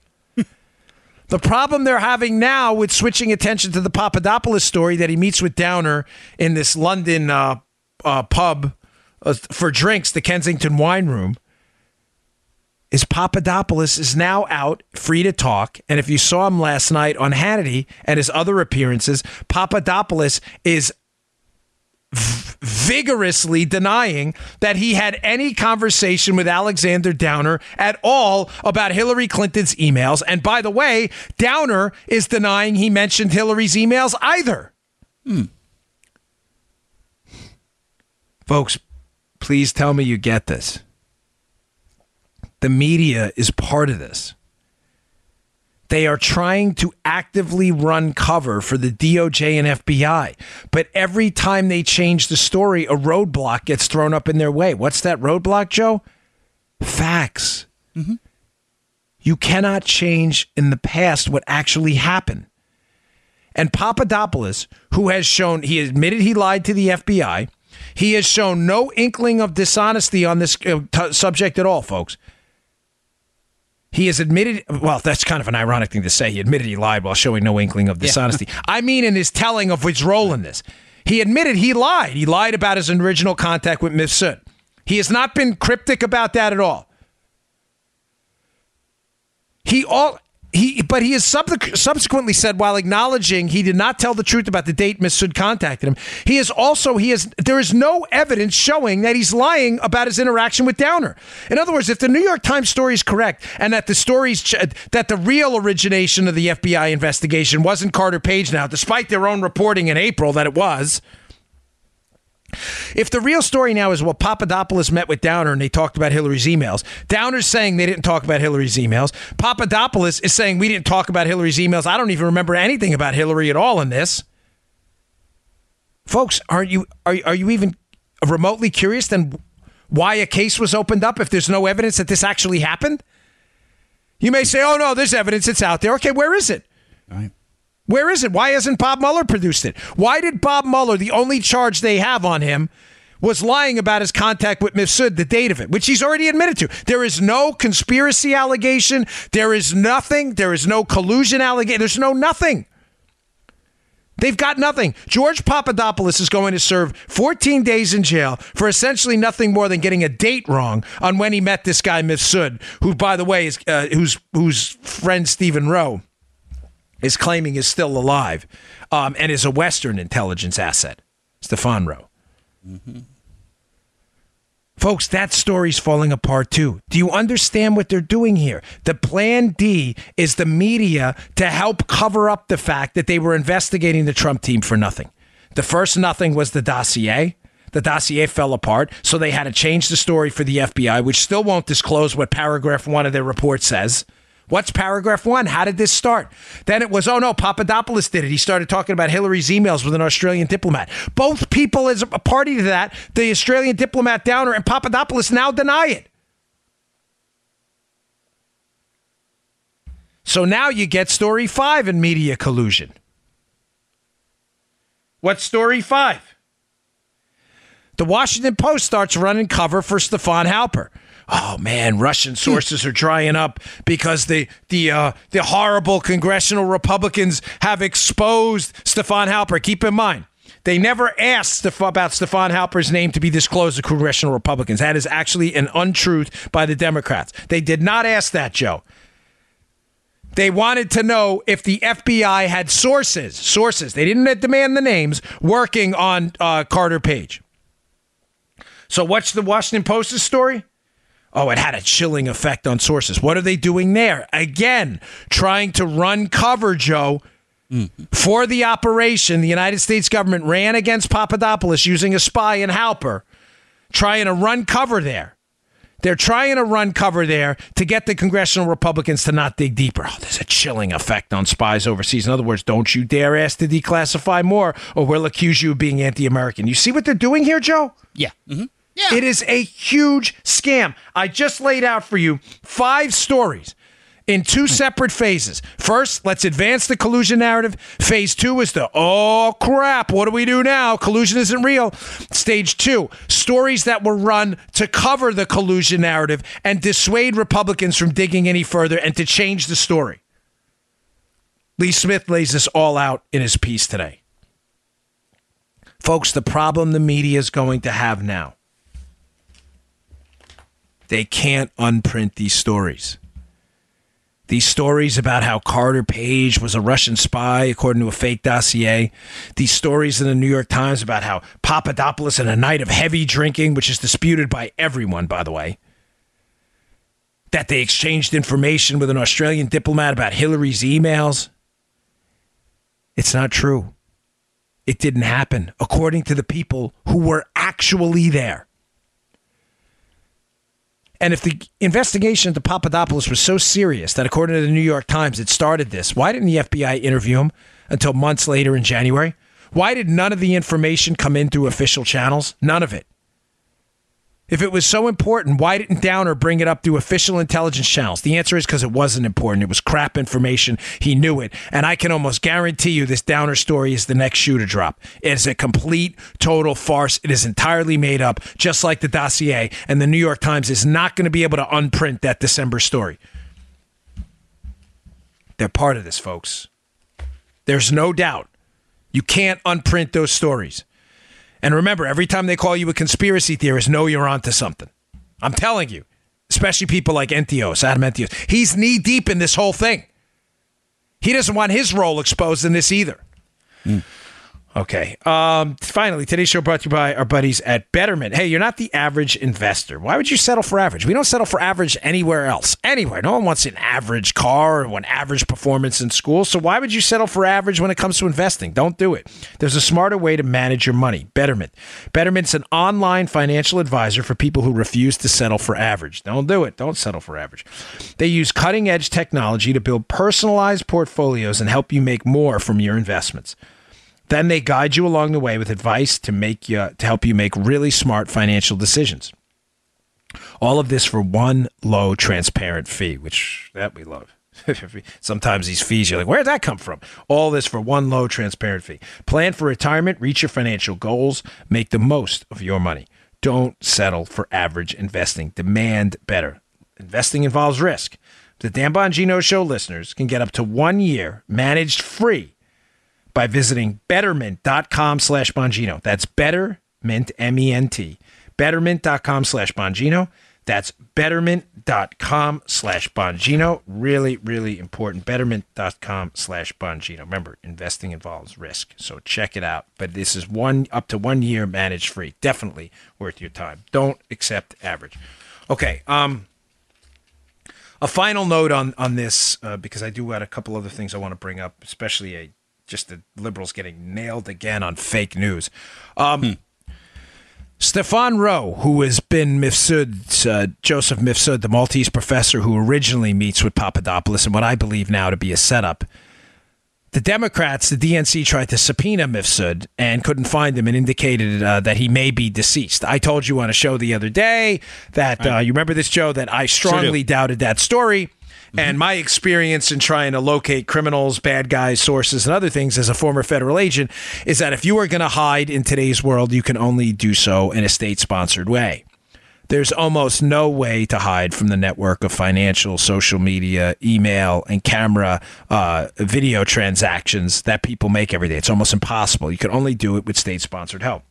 The problem they're having now with switching attention to the Papadopoulos story that he meets with Downer in this London uh, uh, pub uh, for drinks, the Kensington Wine Room, is Papadopoulos is now out, free to talk. And if you saw him last night on Hannity and his other appearances, Papadopoulos is vigorously denying that he had any conversation with Alexander Downer at all about Hillary Clinton's emails. And by the way, Downer is denying he mentioned Hillary's emails either. Hmm. Folks, please tell me you get this. The media is part of this. They are trying to actively run cover for the DOJ and FBI. But every time they change the story, a roadblock gets thrown up in their way. What's that roadblock, Joe? Facts. Mm-hmm. You cannot change in the past what actually happened. And Papadopoulos, who has shown, he admitted he lied to the FBI. He has shown no inkling of dishonesty on this uh, subject at all, folks. He has admitted, well, that's kind of an ironic thing to say. He admitted he lied while showing no inkling of dishonesty. Yeah. I mean, in his telling of his role in this, he admitted he lied. He lied about his original contact with Mifsud. He has not been cryptic about that at all. He all he, but he has sub- subsequently said, while acknowledging he did not tell the truth about the date Mifsud contacted him, he is also he has there is no evidence showing that he's lying about his interaction with Downer. In other words, if the New York Times story is correct and that the stories ch- that the real origination of the FBI investigation wasn't Carter Page now, despite their own reporting in April that it was. If the real story now is well, Papadopoulos met with Downer and they talked about Hillary's emails. Downer's saying they didn't talk about Hillary's emails. Papadopoulos is saying we didn't talk about Hillary's emails. I don't even remember anything about Hillary at all in this. Folks, aren't you are, are you even remotely curious then why a case was opened up if there's no evidence that this actually happened? You may say, "Oh no, there's evidence. It's out there." Okay, where is it? All right. Where is it? Why hasn't Bob Mueller produced it? Why did Bob Mueller, the only charge they have on him, was lying about his contact with Mifsud, the date of it, which he's already admitted to. There is no conspiracy allegation. There is nothing. There is no collusion allegation. There's no nothing. They've got nothing. George Papadopoulos is going to serve 14 days in jail for essentially nothing more than getting a date wrong on when he met this guy Mifsud, who, by the way, is uh, whose whose friend Stephen Roh is claiming is still alive um, and is a Western intelligence asset, Stephan Roh. Mm-hmm. Folks, that story's falling apart too. Do you understand what they're doing here? The plan D is the media to help cover up the fact that they were investigating the Trump team for nothing. The first nothing was the dossier. The dossier fell apart, so they had to change the story for the FBI, which still won't disclose what paragraph one of their report says. What's paragraph one? How did this start? Then it was, oh no, Papadopoulos did it. He started talking about Hillary's emails with an Australian diplomat. Both people, as a party to that, the Australian diplomat Downer and Papadopoulos now deny it. So now you get story five in media collusion. What's story five? The Washington Post starts running cover for Stefan Halper oh man, Russian sources are drying up because the the uh, the horrible congressional Republicans have exposed Stefan Halper. Keep in mind. They never asked about Stefan Halper's name to be disclosed to congressional Republicans. That is actually an untruth by the Democrats. They did not ask that, Joe. They wanted to know if the FBI had sources, sources, they didn't demand the names, working on uh, Carter Page. So, what's the Washington Post's story? Oh, it had a chilling effect on sources. What are they doing there? Again, trying to run cover, Joe. For the operation, the United States government ran against Papadopoulos using a spy in Halper, trying to run cover there. They're trying to run cover there to get the congressional Republicans to not dig deeper. Oh, there's a chilling effect on spies overseas. In other words, don't you dare ask to declassify more, or we'll accuse you of being anti American. You see what they're doing here, Joe? Yeah. Mm-hmm. Yeah. It is a huge scam. I just laid out for you five stories in two separate phases. First, let's advance the collusion narrative. Phase two is the, oh crap, what do we do now? Collusion isn't real. Stage two, stories that were run to cover the collusion narrative and dissuade Republicans from digging any further and to change the story. Lee Smith lays this all out in his piece today. Folks, the problem the media is going to have now, they can't unprint these stories. These stories about how Carter Page was a Russian spy, according to a fake dossier. These stories in the New York Times about how Papadopoulos, in a night of heavy drinking, which is disputed by everyone, by the way, that they exchanged information with an Australian diplomat about Hillary's emails. It's not true. It didn't happen, according to the people who were actually there. And if the investigation into Papadopoulos was so serious that, according to the New York Times, it started this, why didn't the FBI interview him until months later in January? Why did none of the information come in through official channels? None of it. If it was so important, why didn't Downer bring it up through official intelligence channels? The answer is because it wasn't important. It was crap information. He knew it. And I can almost guarantee you this Downer story is the next shoe to drop. It is a complete, total farce. It is entirely made up, just like the dossier. And the New York Times is not going to be able to unprint that December story. They're part of this, folks. There's no doubt. You can't unprint those stories. And remember, every time they call you a conspiracy theorist, know you're onto something. I'm telling you, especially people like Entous, Adam Entous. He's knee deep in this whole thing. He doesn't want his role exposed in this either. Mm. Okay. Um, finally, today's show brought to you by our buddies at Betterment. Hey, you're not the average investor. Why would you settle for average? We don't settle for average anywhere else. Anywhere. No one wants an average car or an average performance in school. So why would you settle for average when it comes to investing? Don't do it. There's a smarter way to manage your money. Betterment. Betterment's an online financial advisor for people who refuse to settle for average. Don't do it. Don't settle for average. They use cutting edge technology to build personalized portfolios and help you make more from your investments. Then they guide you along the way with advice to make you to help you make really smart financial decisions. All of this for one low transparent fee, which that we love. Sometimes these fees, you're like, where did that come from? All this for one low transparent fee. Plan for retirement, reach your financial goals, make the most of your money. Don't settle for average investing. Demand better. Investing involves risk. The Dan Bongino Show listeners can get up to one year managed free by visiting betterment.com slash Bongino. That's betterment, M-E-N-T. Betterment.com slash Bongino. That's betterment.com slash Bongino. Really, really important. Betterment.com slash Bongino. Remember, investing involves risk. So check it out. But this is one up to one year managed free. Definitely worth your time. Don't accept average. Okay. Um, a final note on on this uh, because I do have a couple other things I want to bring up, especially a just the liberals getting nailed again on fake news. Um, hmm. Stephan Roh, who has been Mifsud's, uh, Joseph Mifsud, the Maltese professor who originally meets with Papadopoulos and what I believe now to be a setup. The Democrats, the DNC, tried to subpoena Mifsud and couldn't find him and indicated uh, that he may be deceased. I told you on a show the other day that, uh, you remember this, Joe, that I strongly sure doubted that story. Mm-hmm. And my experience in trying to locate criminals, bad guys, sources, and other things as a former federal agent is that if you are going to hide in today's world, you can only do so in a state sponsored way. There's almost no way to hide from the network of financial, social media, email, and camera uh, video transactions that people make every day. It's almost impossible. You can only do it with state sponsored help.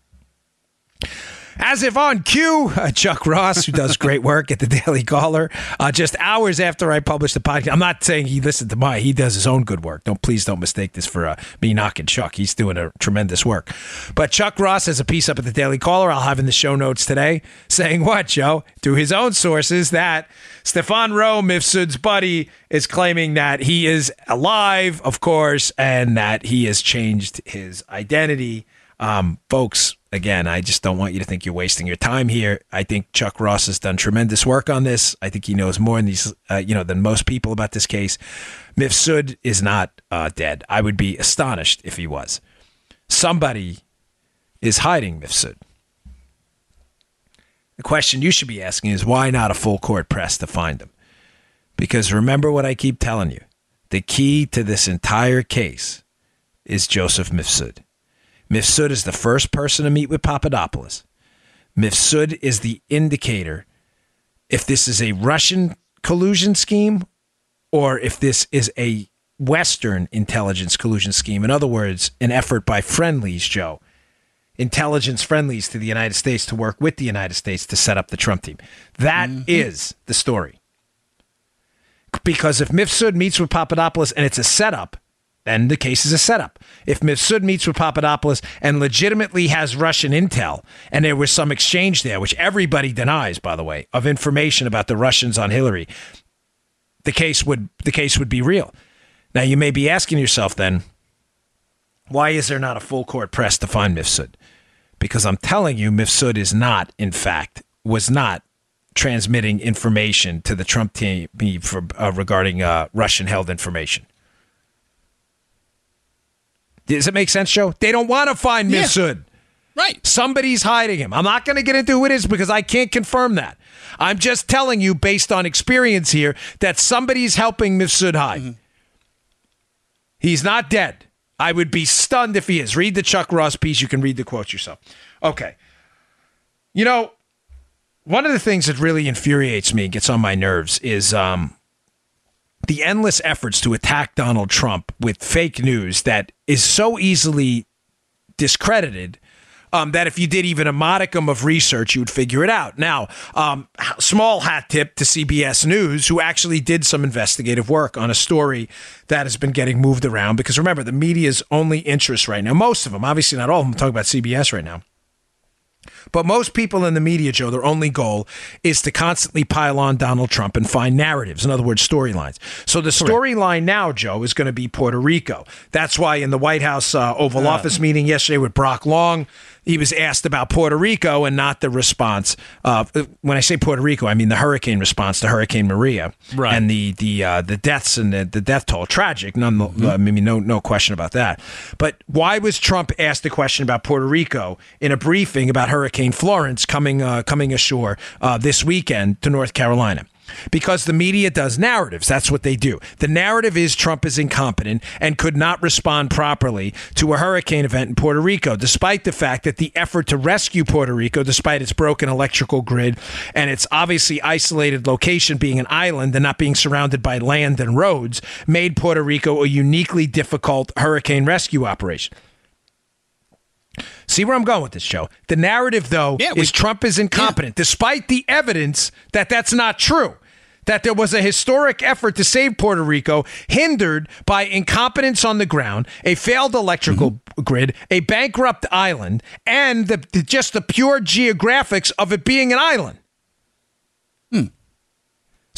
As if on cue, uh, Chuck Ross, who does great work at the Daily Caller, uh, just hours after I published the podcast. I'm not saying he listened to my, he does his own good work. Don't please don't mistake this for uh, me knocking Chuck. He's doing a tremendous work. But Chuck Ross has a piece up at the Daily Caller. I'll have in the show notes today saying what, Joe? Through his own sources that Stephan Roh, Mifsud's buddy, is claiming that he is alive, of course, and that he has changed his identity. Um, folks, again, I just don't want you to think you're wasting your time here. I think Chuck Ross has done tremendous work on this. I think he knows more than these, uh, you know, than most people about this case. Mifsud is not uh, dead. I would be astonished if he was. Somebody is hiding Mifsud. The question you should be asking is why not a full court press to find him? Because remember what I keep telling you the key to this entire case is Joseph Mifsud. Mifsud is the first person to meet with Papadopoulos. Mifsud is the indicator if this is a Russian collusion scheme or if this is a Western intelligence collusion scheme. In other words, an effort by friendlies, Joe, intelligence friendlies to the United States to work with the United States to set up the Trump team. That mm-hmm. is the story. Because if Mifsud meets with Papadopoulos and it's a setup, then the case is a setup. If Mifsud meets with Papadopoulos and legitimately has Russian intel, and there was some exchange there, which everybody denies, by the way, of information about the Russians on Hillary, the case would the case would be real. Now you may be asking yourself then, why is there not a full court press to find Mifsud? Because I'm telling you, Mifsud is not, in fact, was not transmitting information to the Trump team for, uh, regarding uh, Russian held information. Does it make sense, Joe? They don't want to find Yeah. Mifsud. Right. Somebody's hiding him. I'm not going to get into who it is because I can't confirm that. I'm just telling you, based on experience here, that somebody's helping Mifsud hide. He's not dead. I would be stunned if he is. Read the Chuck Ross piece. You can read the quotes yourself. Okay. You know, one of the things that really infuriates me, gets on my nerves, is um, the endless efforts to attack Donald Trump with fake news that is so easily discredited um, that if you did even a modicum of research, you would figure it out. Now, um, small hat tip to CBS News, who actually did some investigative work on a story that has been getting moved around. Because remember, the media's only interest right now, most of them, obviously not all of them, I'm talking about CBS right now. But most people in the media, Joe, their only goal is to constantly pile on Donald Trump and find narratives. In other words, storylines. So the storyline now, Joe, is going to be Puerto Rico. That's why in the White House uh, Oval Office meeting yesterday with Brock Long, he was asked about Puerto Rico and not the response. Uh, when I say Puerto Rico, I mean the hurricane response to Hurricane Maria Right. and the the uh, the deaths and the, the death toll. Tragic, none. I mean, no no question about that. But why was Trump asked a question about Puerto Rico in a briefing about Hurricane Florence coming uh, coming ashore uh, this weekend to North Carolina? Because the media does narratives. That's what they do. The narrative is Trump is incompetent and could not respond properly to a hurricane event in Puerto Rico, despite the fact that the effort to rescue Puerto Rico, despite its broken electrical grid and its obviously isolated location being an island and not being surrounded by land and roads, made Puerto Rico a uniquely difficult hurricane rescue operation. See where I'm going with this show. The narrative, though, Yeah, we- is Trump is incompetent, despite the evidence that that's not true. That there was a historic effort to save Puerto Rico, hindered by incompetence on the ground, a failed electrical mm-hmm. grid, a bankrupt island, and the- just the pure geographics of it being an island.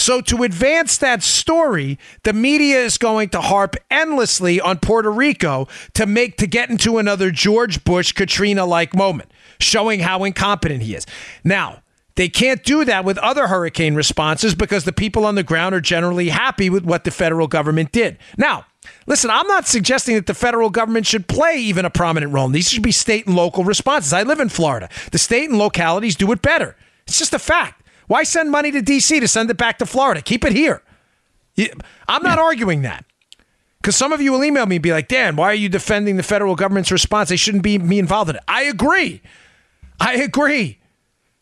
So to advance that story, the media is going to harp endlessly on Puerto Rico to make to get into another George Bush Katrina like moment, showing how incompetent he is. Now, they can't do that with other hurricane responses because the people on the ground are generally happy with what the federal government did. Now, listen, I'm not suggesting that the federal government should play even a prominent role. These should be state and local responses. I live in Florida. The state and localities do it better. It's just a fact. Why send money to D.C. to send it back to Florida? Keep it here. I'm not arguing that. Because some of you will email me and be like, Dan, why are you defending the federal government's response? They shouldn't be me involved in it. I agree. I agree.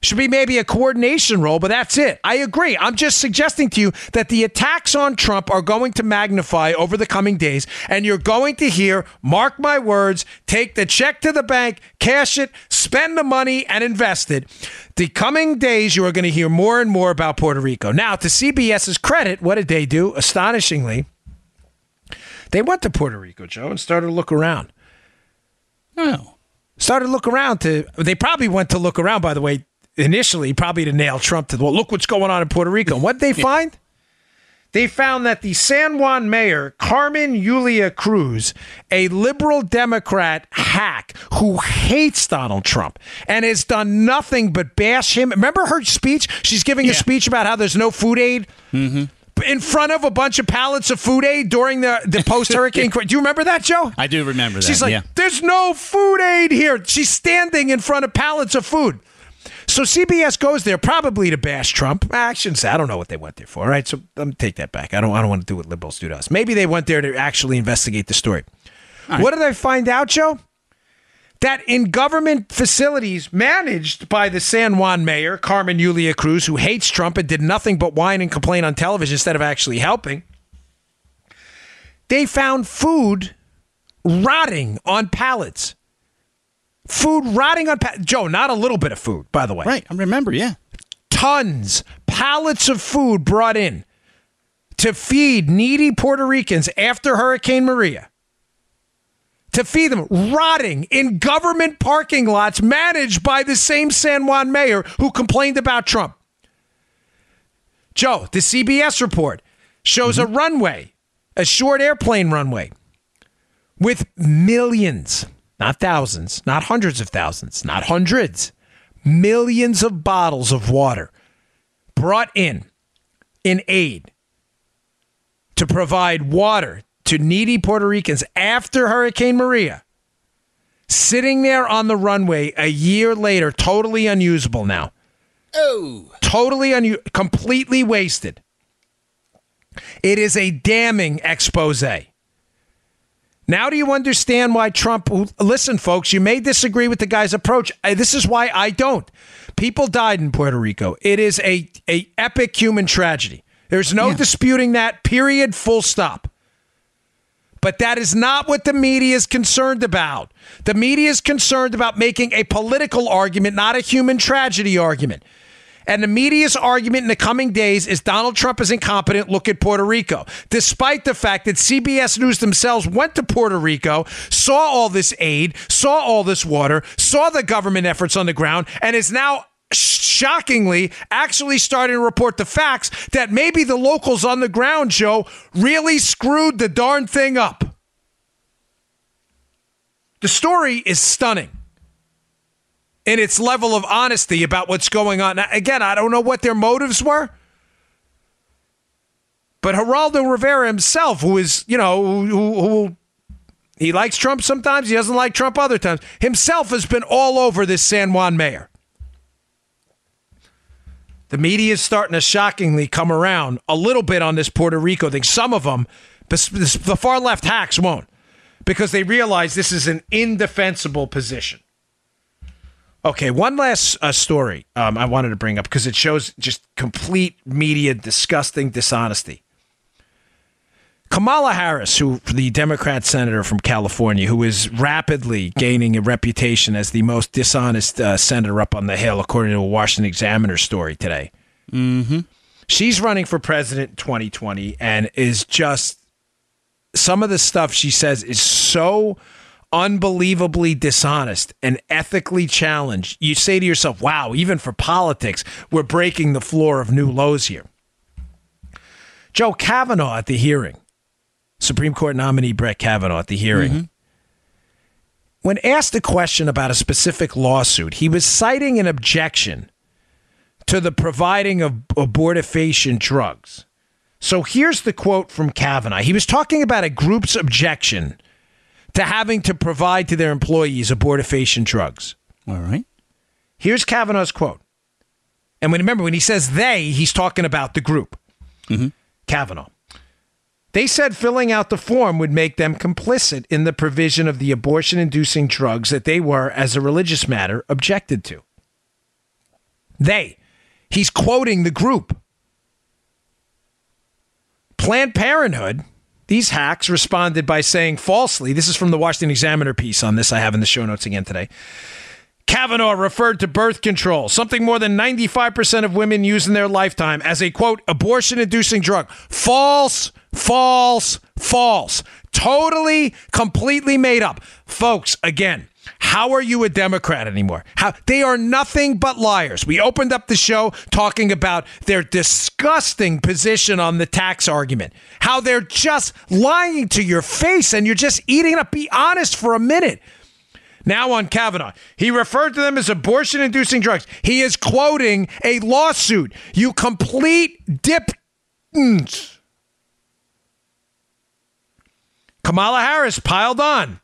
Should be maybe a coordination role, but that's it. I agree. I'm just suggesting to you that the attacks on Trump are going to magnify over the coming days, and you're going to hear, mark my words, take the check to the bank, cash it, spend the money, and invest it. The coming days, you are going to hear more and more about Puerto Rico. Now, to CBS's credit, what did they do? Astonishingly, they went to Puerto Rico, Joe, and started to look around Oh. started to look around to they probably went to look around by the way initially probably to nail trump to the well look what's going on in puerto rico. What did they find? They found that the san juan mayor Carmen Yulín Cruz a liberal democrat hack who hates donald trump and has done nothing but bash him. Remember her speech? She's giving a speech about how there's no food aid? Mm-hmm. In front of a bunch of pallets of food aid during the, the post hurricane do you remember that joe? I do remember that. She's like, yeah. there's no food aid here. She's standing in front of pallets of food. So CBS goes there probably to bash Trump. I shouldn't say. I don't know what they went there for. All right, so let me take that back. I don't. I don't want to do what liberals do to us. Maybe they went there to actually investigate the story. What did I find out, Joe? That in government facilities managed by the San Juan mayor, Carmen Yulín Cruz, who hates Trump and did nothing but whine and complain on television instead of actually helping, they found food rotting on pallets. Food rotting on pallets. Joe, not a little bit of food, by the way. Right. I remember. Yeah. Tons, pallets of food brought in to feed needy Puerto Ricans after Hurricane Maria. To feed them, rotting in government parking lots managed by the same San Juan mayor who complained about Trump. Joe, the CBS report shows a mm-hmm. runway, a short airplane runway, with millions, not thousands, not hundreds of thousands, not hundreds, millions of bottles of water brought in in aid to provide water to needy Puerto Ricans after Hurricane Maria. Sitting there on the runway a year later, totally unusable now. Oh. Totally unusable, completely wasted. It is a damning expose. Now, do you understand why Trump? Listen, folks, you may disagree with the guy's approach. This is why I don't. People died in Puerto Rico. It is a, a epic human tragedy. There's no disputing that. Period. Full stop. But that is not what the media is concerned about. The media is concerned about making a political argument, not a human tragedy argument. And the media's argument in the coming days is Donald Trump is incompetent. Look at Puerto Rico. Despite the fact that CBS News themselves went to Puerto Rico, saw all this aid, saw all this water, saw the government efforts on the ground, and is now shockingly actually starting to report the facts that maybe the locals on the ground, Joe, really screwed the darn thing up. The story is stunning in its level of honesty about what's going on. Now, again, I don't know what their motives were. But Geraldo Rivera himself, who is, you know, who, who he likes Trump sometimes, he doesn't like Trump other times, himself has been all over this San Juan mayor. The media is starting to shockingly come around a little bit on this Puerto Rico thing. Some of them, the far left hacks won't because they realize this is an indefensible position. Okay, one last uh, story um, I wanted to bring up because it shows just complete media disgusting dishonesty. Kamala Harris, who the Democrat senator from California, who is rapidly gaining a reputation as the most dishonest uh, senator up on the hill, according to a Washington Examiner story today. Mm-hmm. She's running for president in 2020 and is just some of the stuff she says is so unbelievably dishonest and ethically challenged. You say to yourself, wow, even for politics, we're breaking the floor of new lows here. Joe Kavanaugh at the hearing, Supreme Court nominee Brett Kavanaugh at the hearing, mm-hmm. when asked a question about a specific lawsuit, he was citing an objection to the providing of abortifacient drugs. So here's the quote from Kavanaugh. He was talking about a group's objection to having to provide to their employees abortifacient drugs. All right. Here's Kavanaugh's quote. And when remember when he says they, he's talking about the group. Mm-hmm. Kavanaugh. They said filling out the form would make them complicit in the provision of the abortion inducing drugs that they were, as a religious matter, objected to. They. He's quoting the group. Planned Parenthood, these hacks responded by saying falsely, this is from the Washington Examiner piece on this I have in the show notes again today. Kavanaugh referred to birth control, something more than 95% of women use in their lifetime, as a quote, abortion inducing drug. False, false, false. Totally, completely made up. Folks, again, how are you a Democrat anymore? How they are nothing but liars. We opened up the show talking about their disgusting position on the tax argument. How they're just lying to your face and you're just eating it up. Be honest for a minute. Now on Kavanaugh, he referred to them as abortion inducing drugs. He is quoting a lawsuit. You complete dip. Kamala Harris piled on.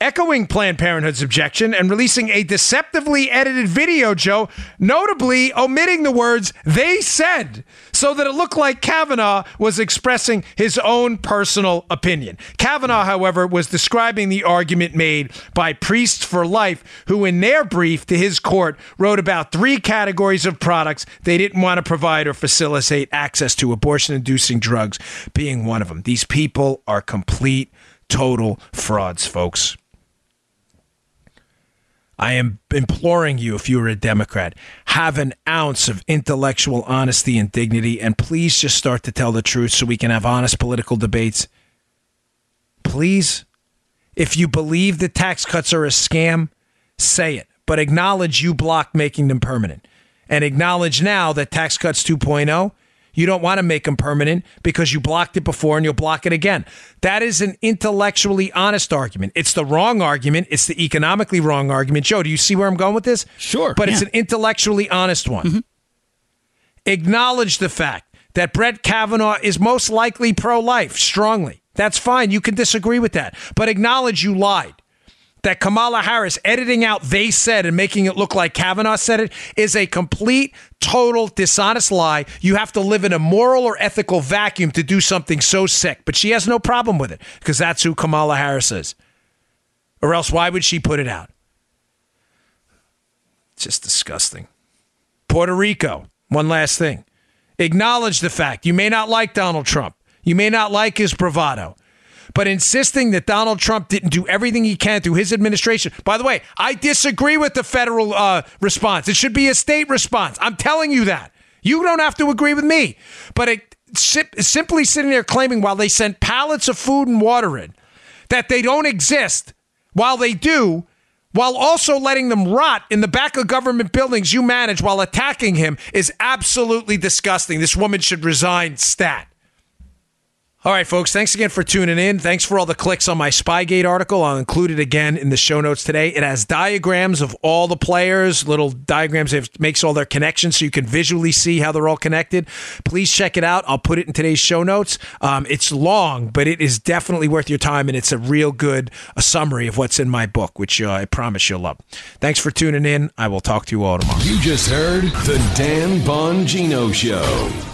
Echoing Planned Parenthood's objection and releasing a deceptively edited video, Joe, notably omitting the words they said so that it looked like Kavanaugh was expressing his own personal opinion. Kavanaugh, however, was describing the argument made by Priests for Life, who in their brief to his court wrote about three categories of products they didn't want to provide or facilitate access to, abortion inducing drugs being one of them. These people are complete, total frauds, folks. I am imploring you, if you are a Democrat, have an ounce of intellectual honesty and dignity, and please just start to tell the truth so we can have honest political debates. Please, if you believe that tax cuts are a scam, say it, but acknowledge you blocked making them permanent. And acknowledge now that Tax Cuts 2.0 you don't want to make them permanent because you blocked it before and you'll block it again. That is an intellectually honest argument. It's the wrong argument. It's the economically wrong argument. Joe, do you see where I'm going with this? Sure. But yeah. it's an intellectually honest one. Mm-hmm. Acknowledge the fact that Brett Kavanaugh is most likely pro life strongly. That's fine. You can disagree with that. But acknowledge you lied that Kamala Harris editing out they said and making it look like Kavanaugh said it is a complete, total, dishonest lie. You have to live in a moral or ethical vacuum to do something so sick. But she has no problem with it because that's who Kamala Harris is. Or else, why would she put it out? Just disgusting. Puerto Rico, one last thing. Acknowledge the fact you may not like Donald Trump. You may not like his bravado but insisting that Donald Trump didn't do everything he can through his administration. By the way, I disagree with the federal uh, response. It should be a state response. I'm telling you that. You don't have to agree with me. But it, simply sitting there claiming while they sent pallets of food and water in that they don't exist, while they do, while also letting them rot in the back of government buildings you manage while attacking him is absolutely disgusting. This woman should resign stat. All right, folks, thanks again for tuning in. Thanks for all the clicks on my Spygate article. I'll include it again in the show notes today. It has diagrams of all the players, little diagrams that makes all their connections so you can visually see how they're all connected. Please check it out. I'll put it in today's show notes. Um, it's long, but it is definitely worth your time, and it's a real good a summary of what's in my book, which uh, I promise you'll love. Thanks for tuning in. I will talk to you all tomorrow. You just heard the Dan Bongino Show.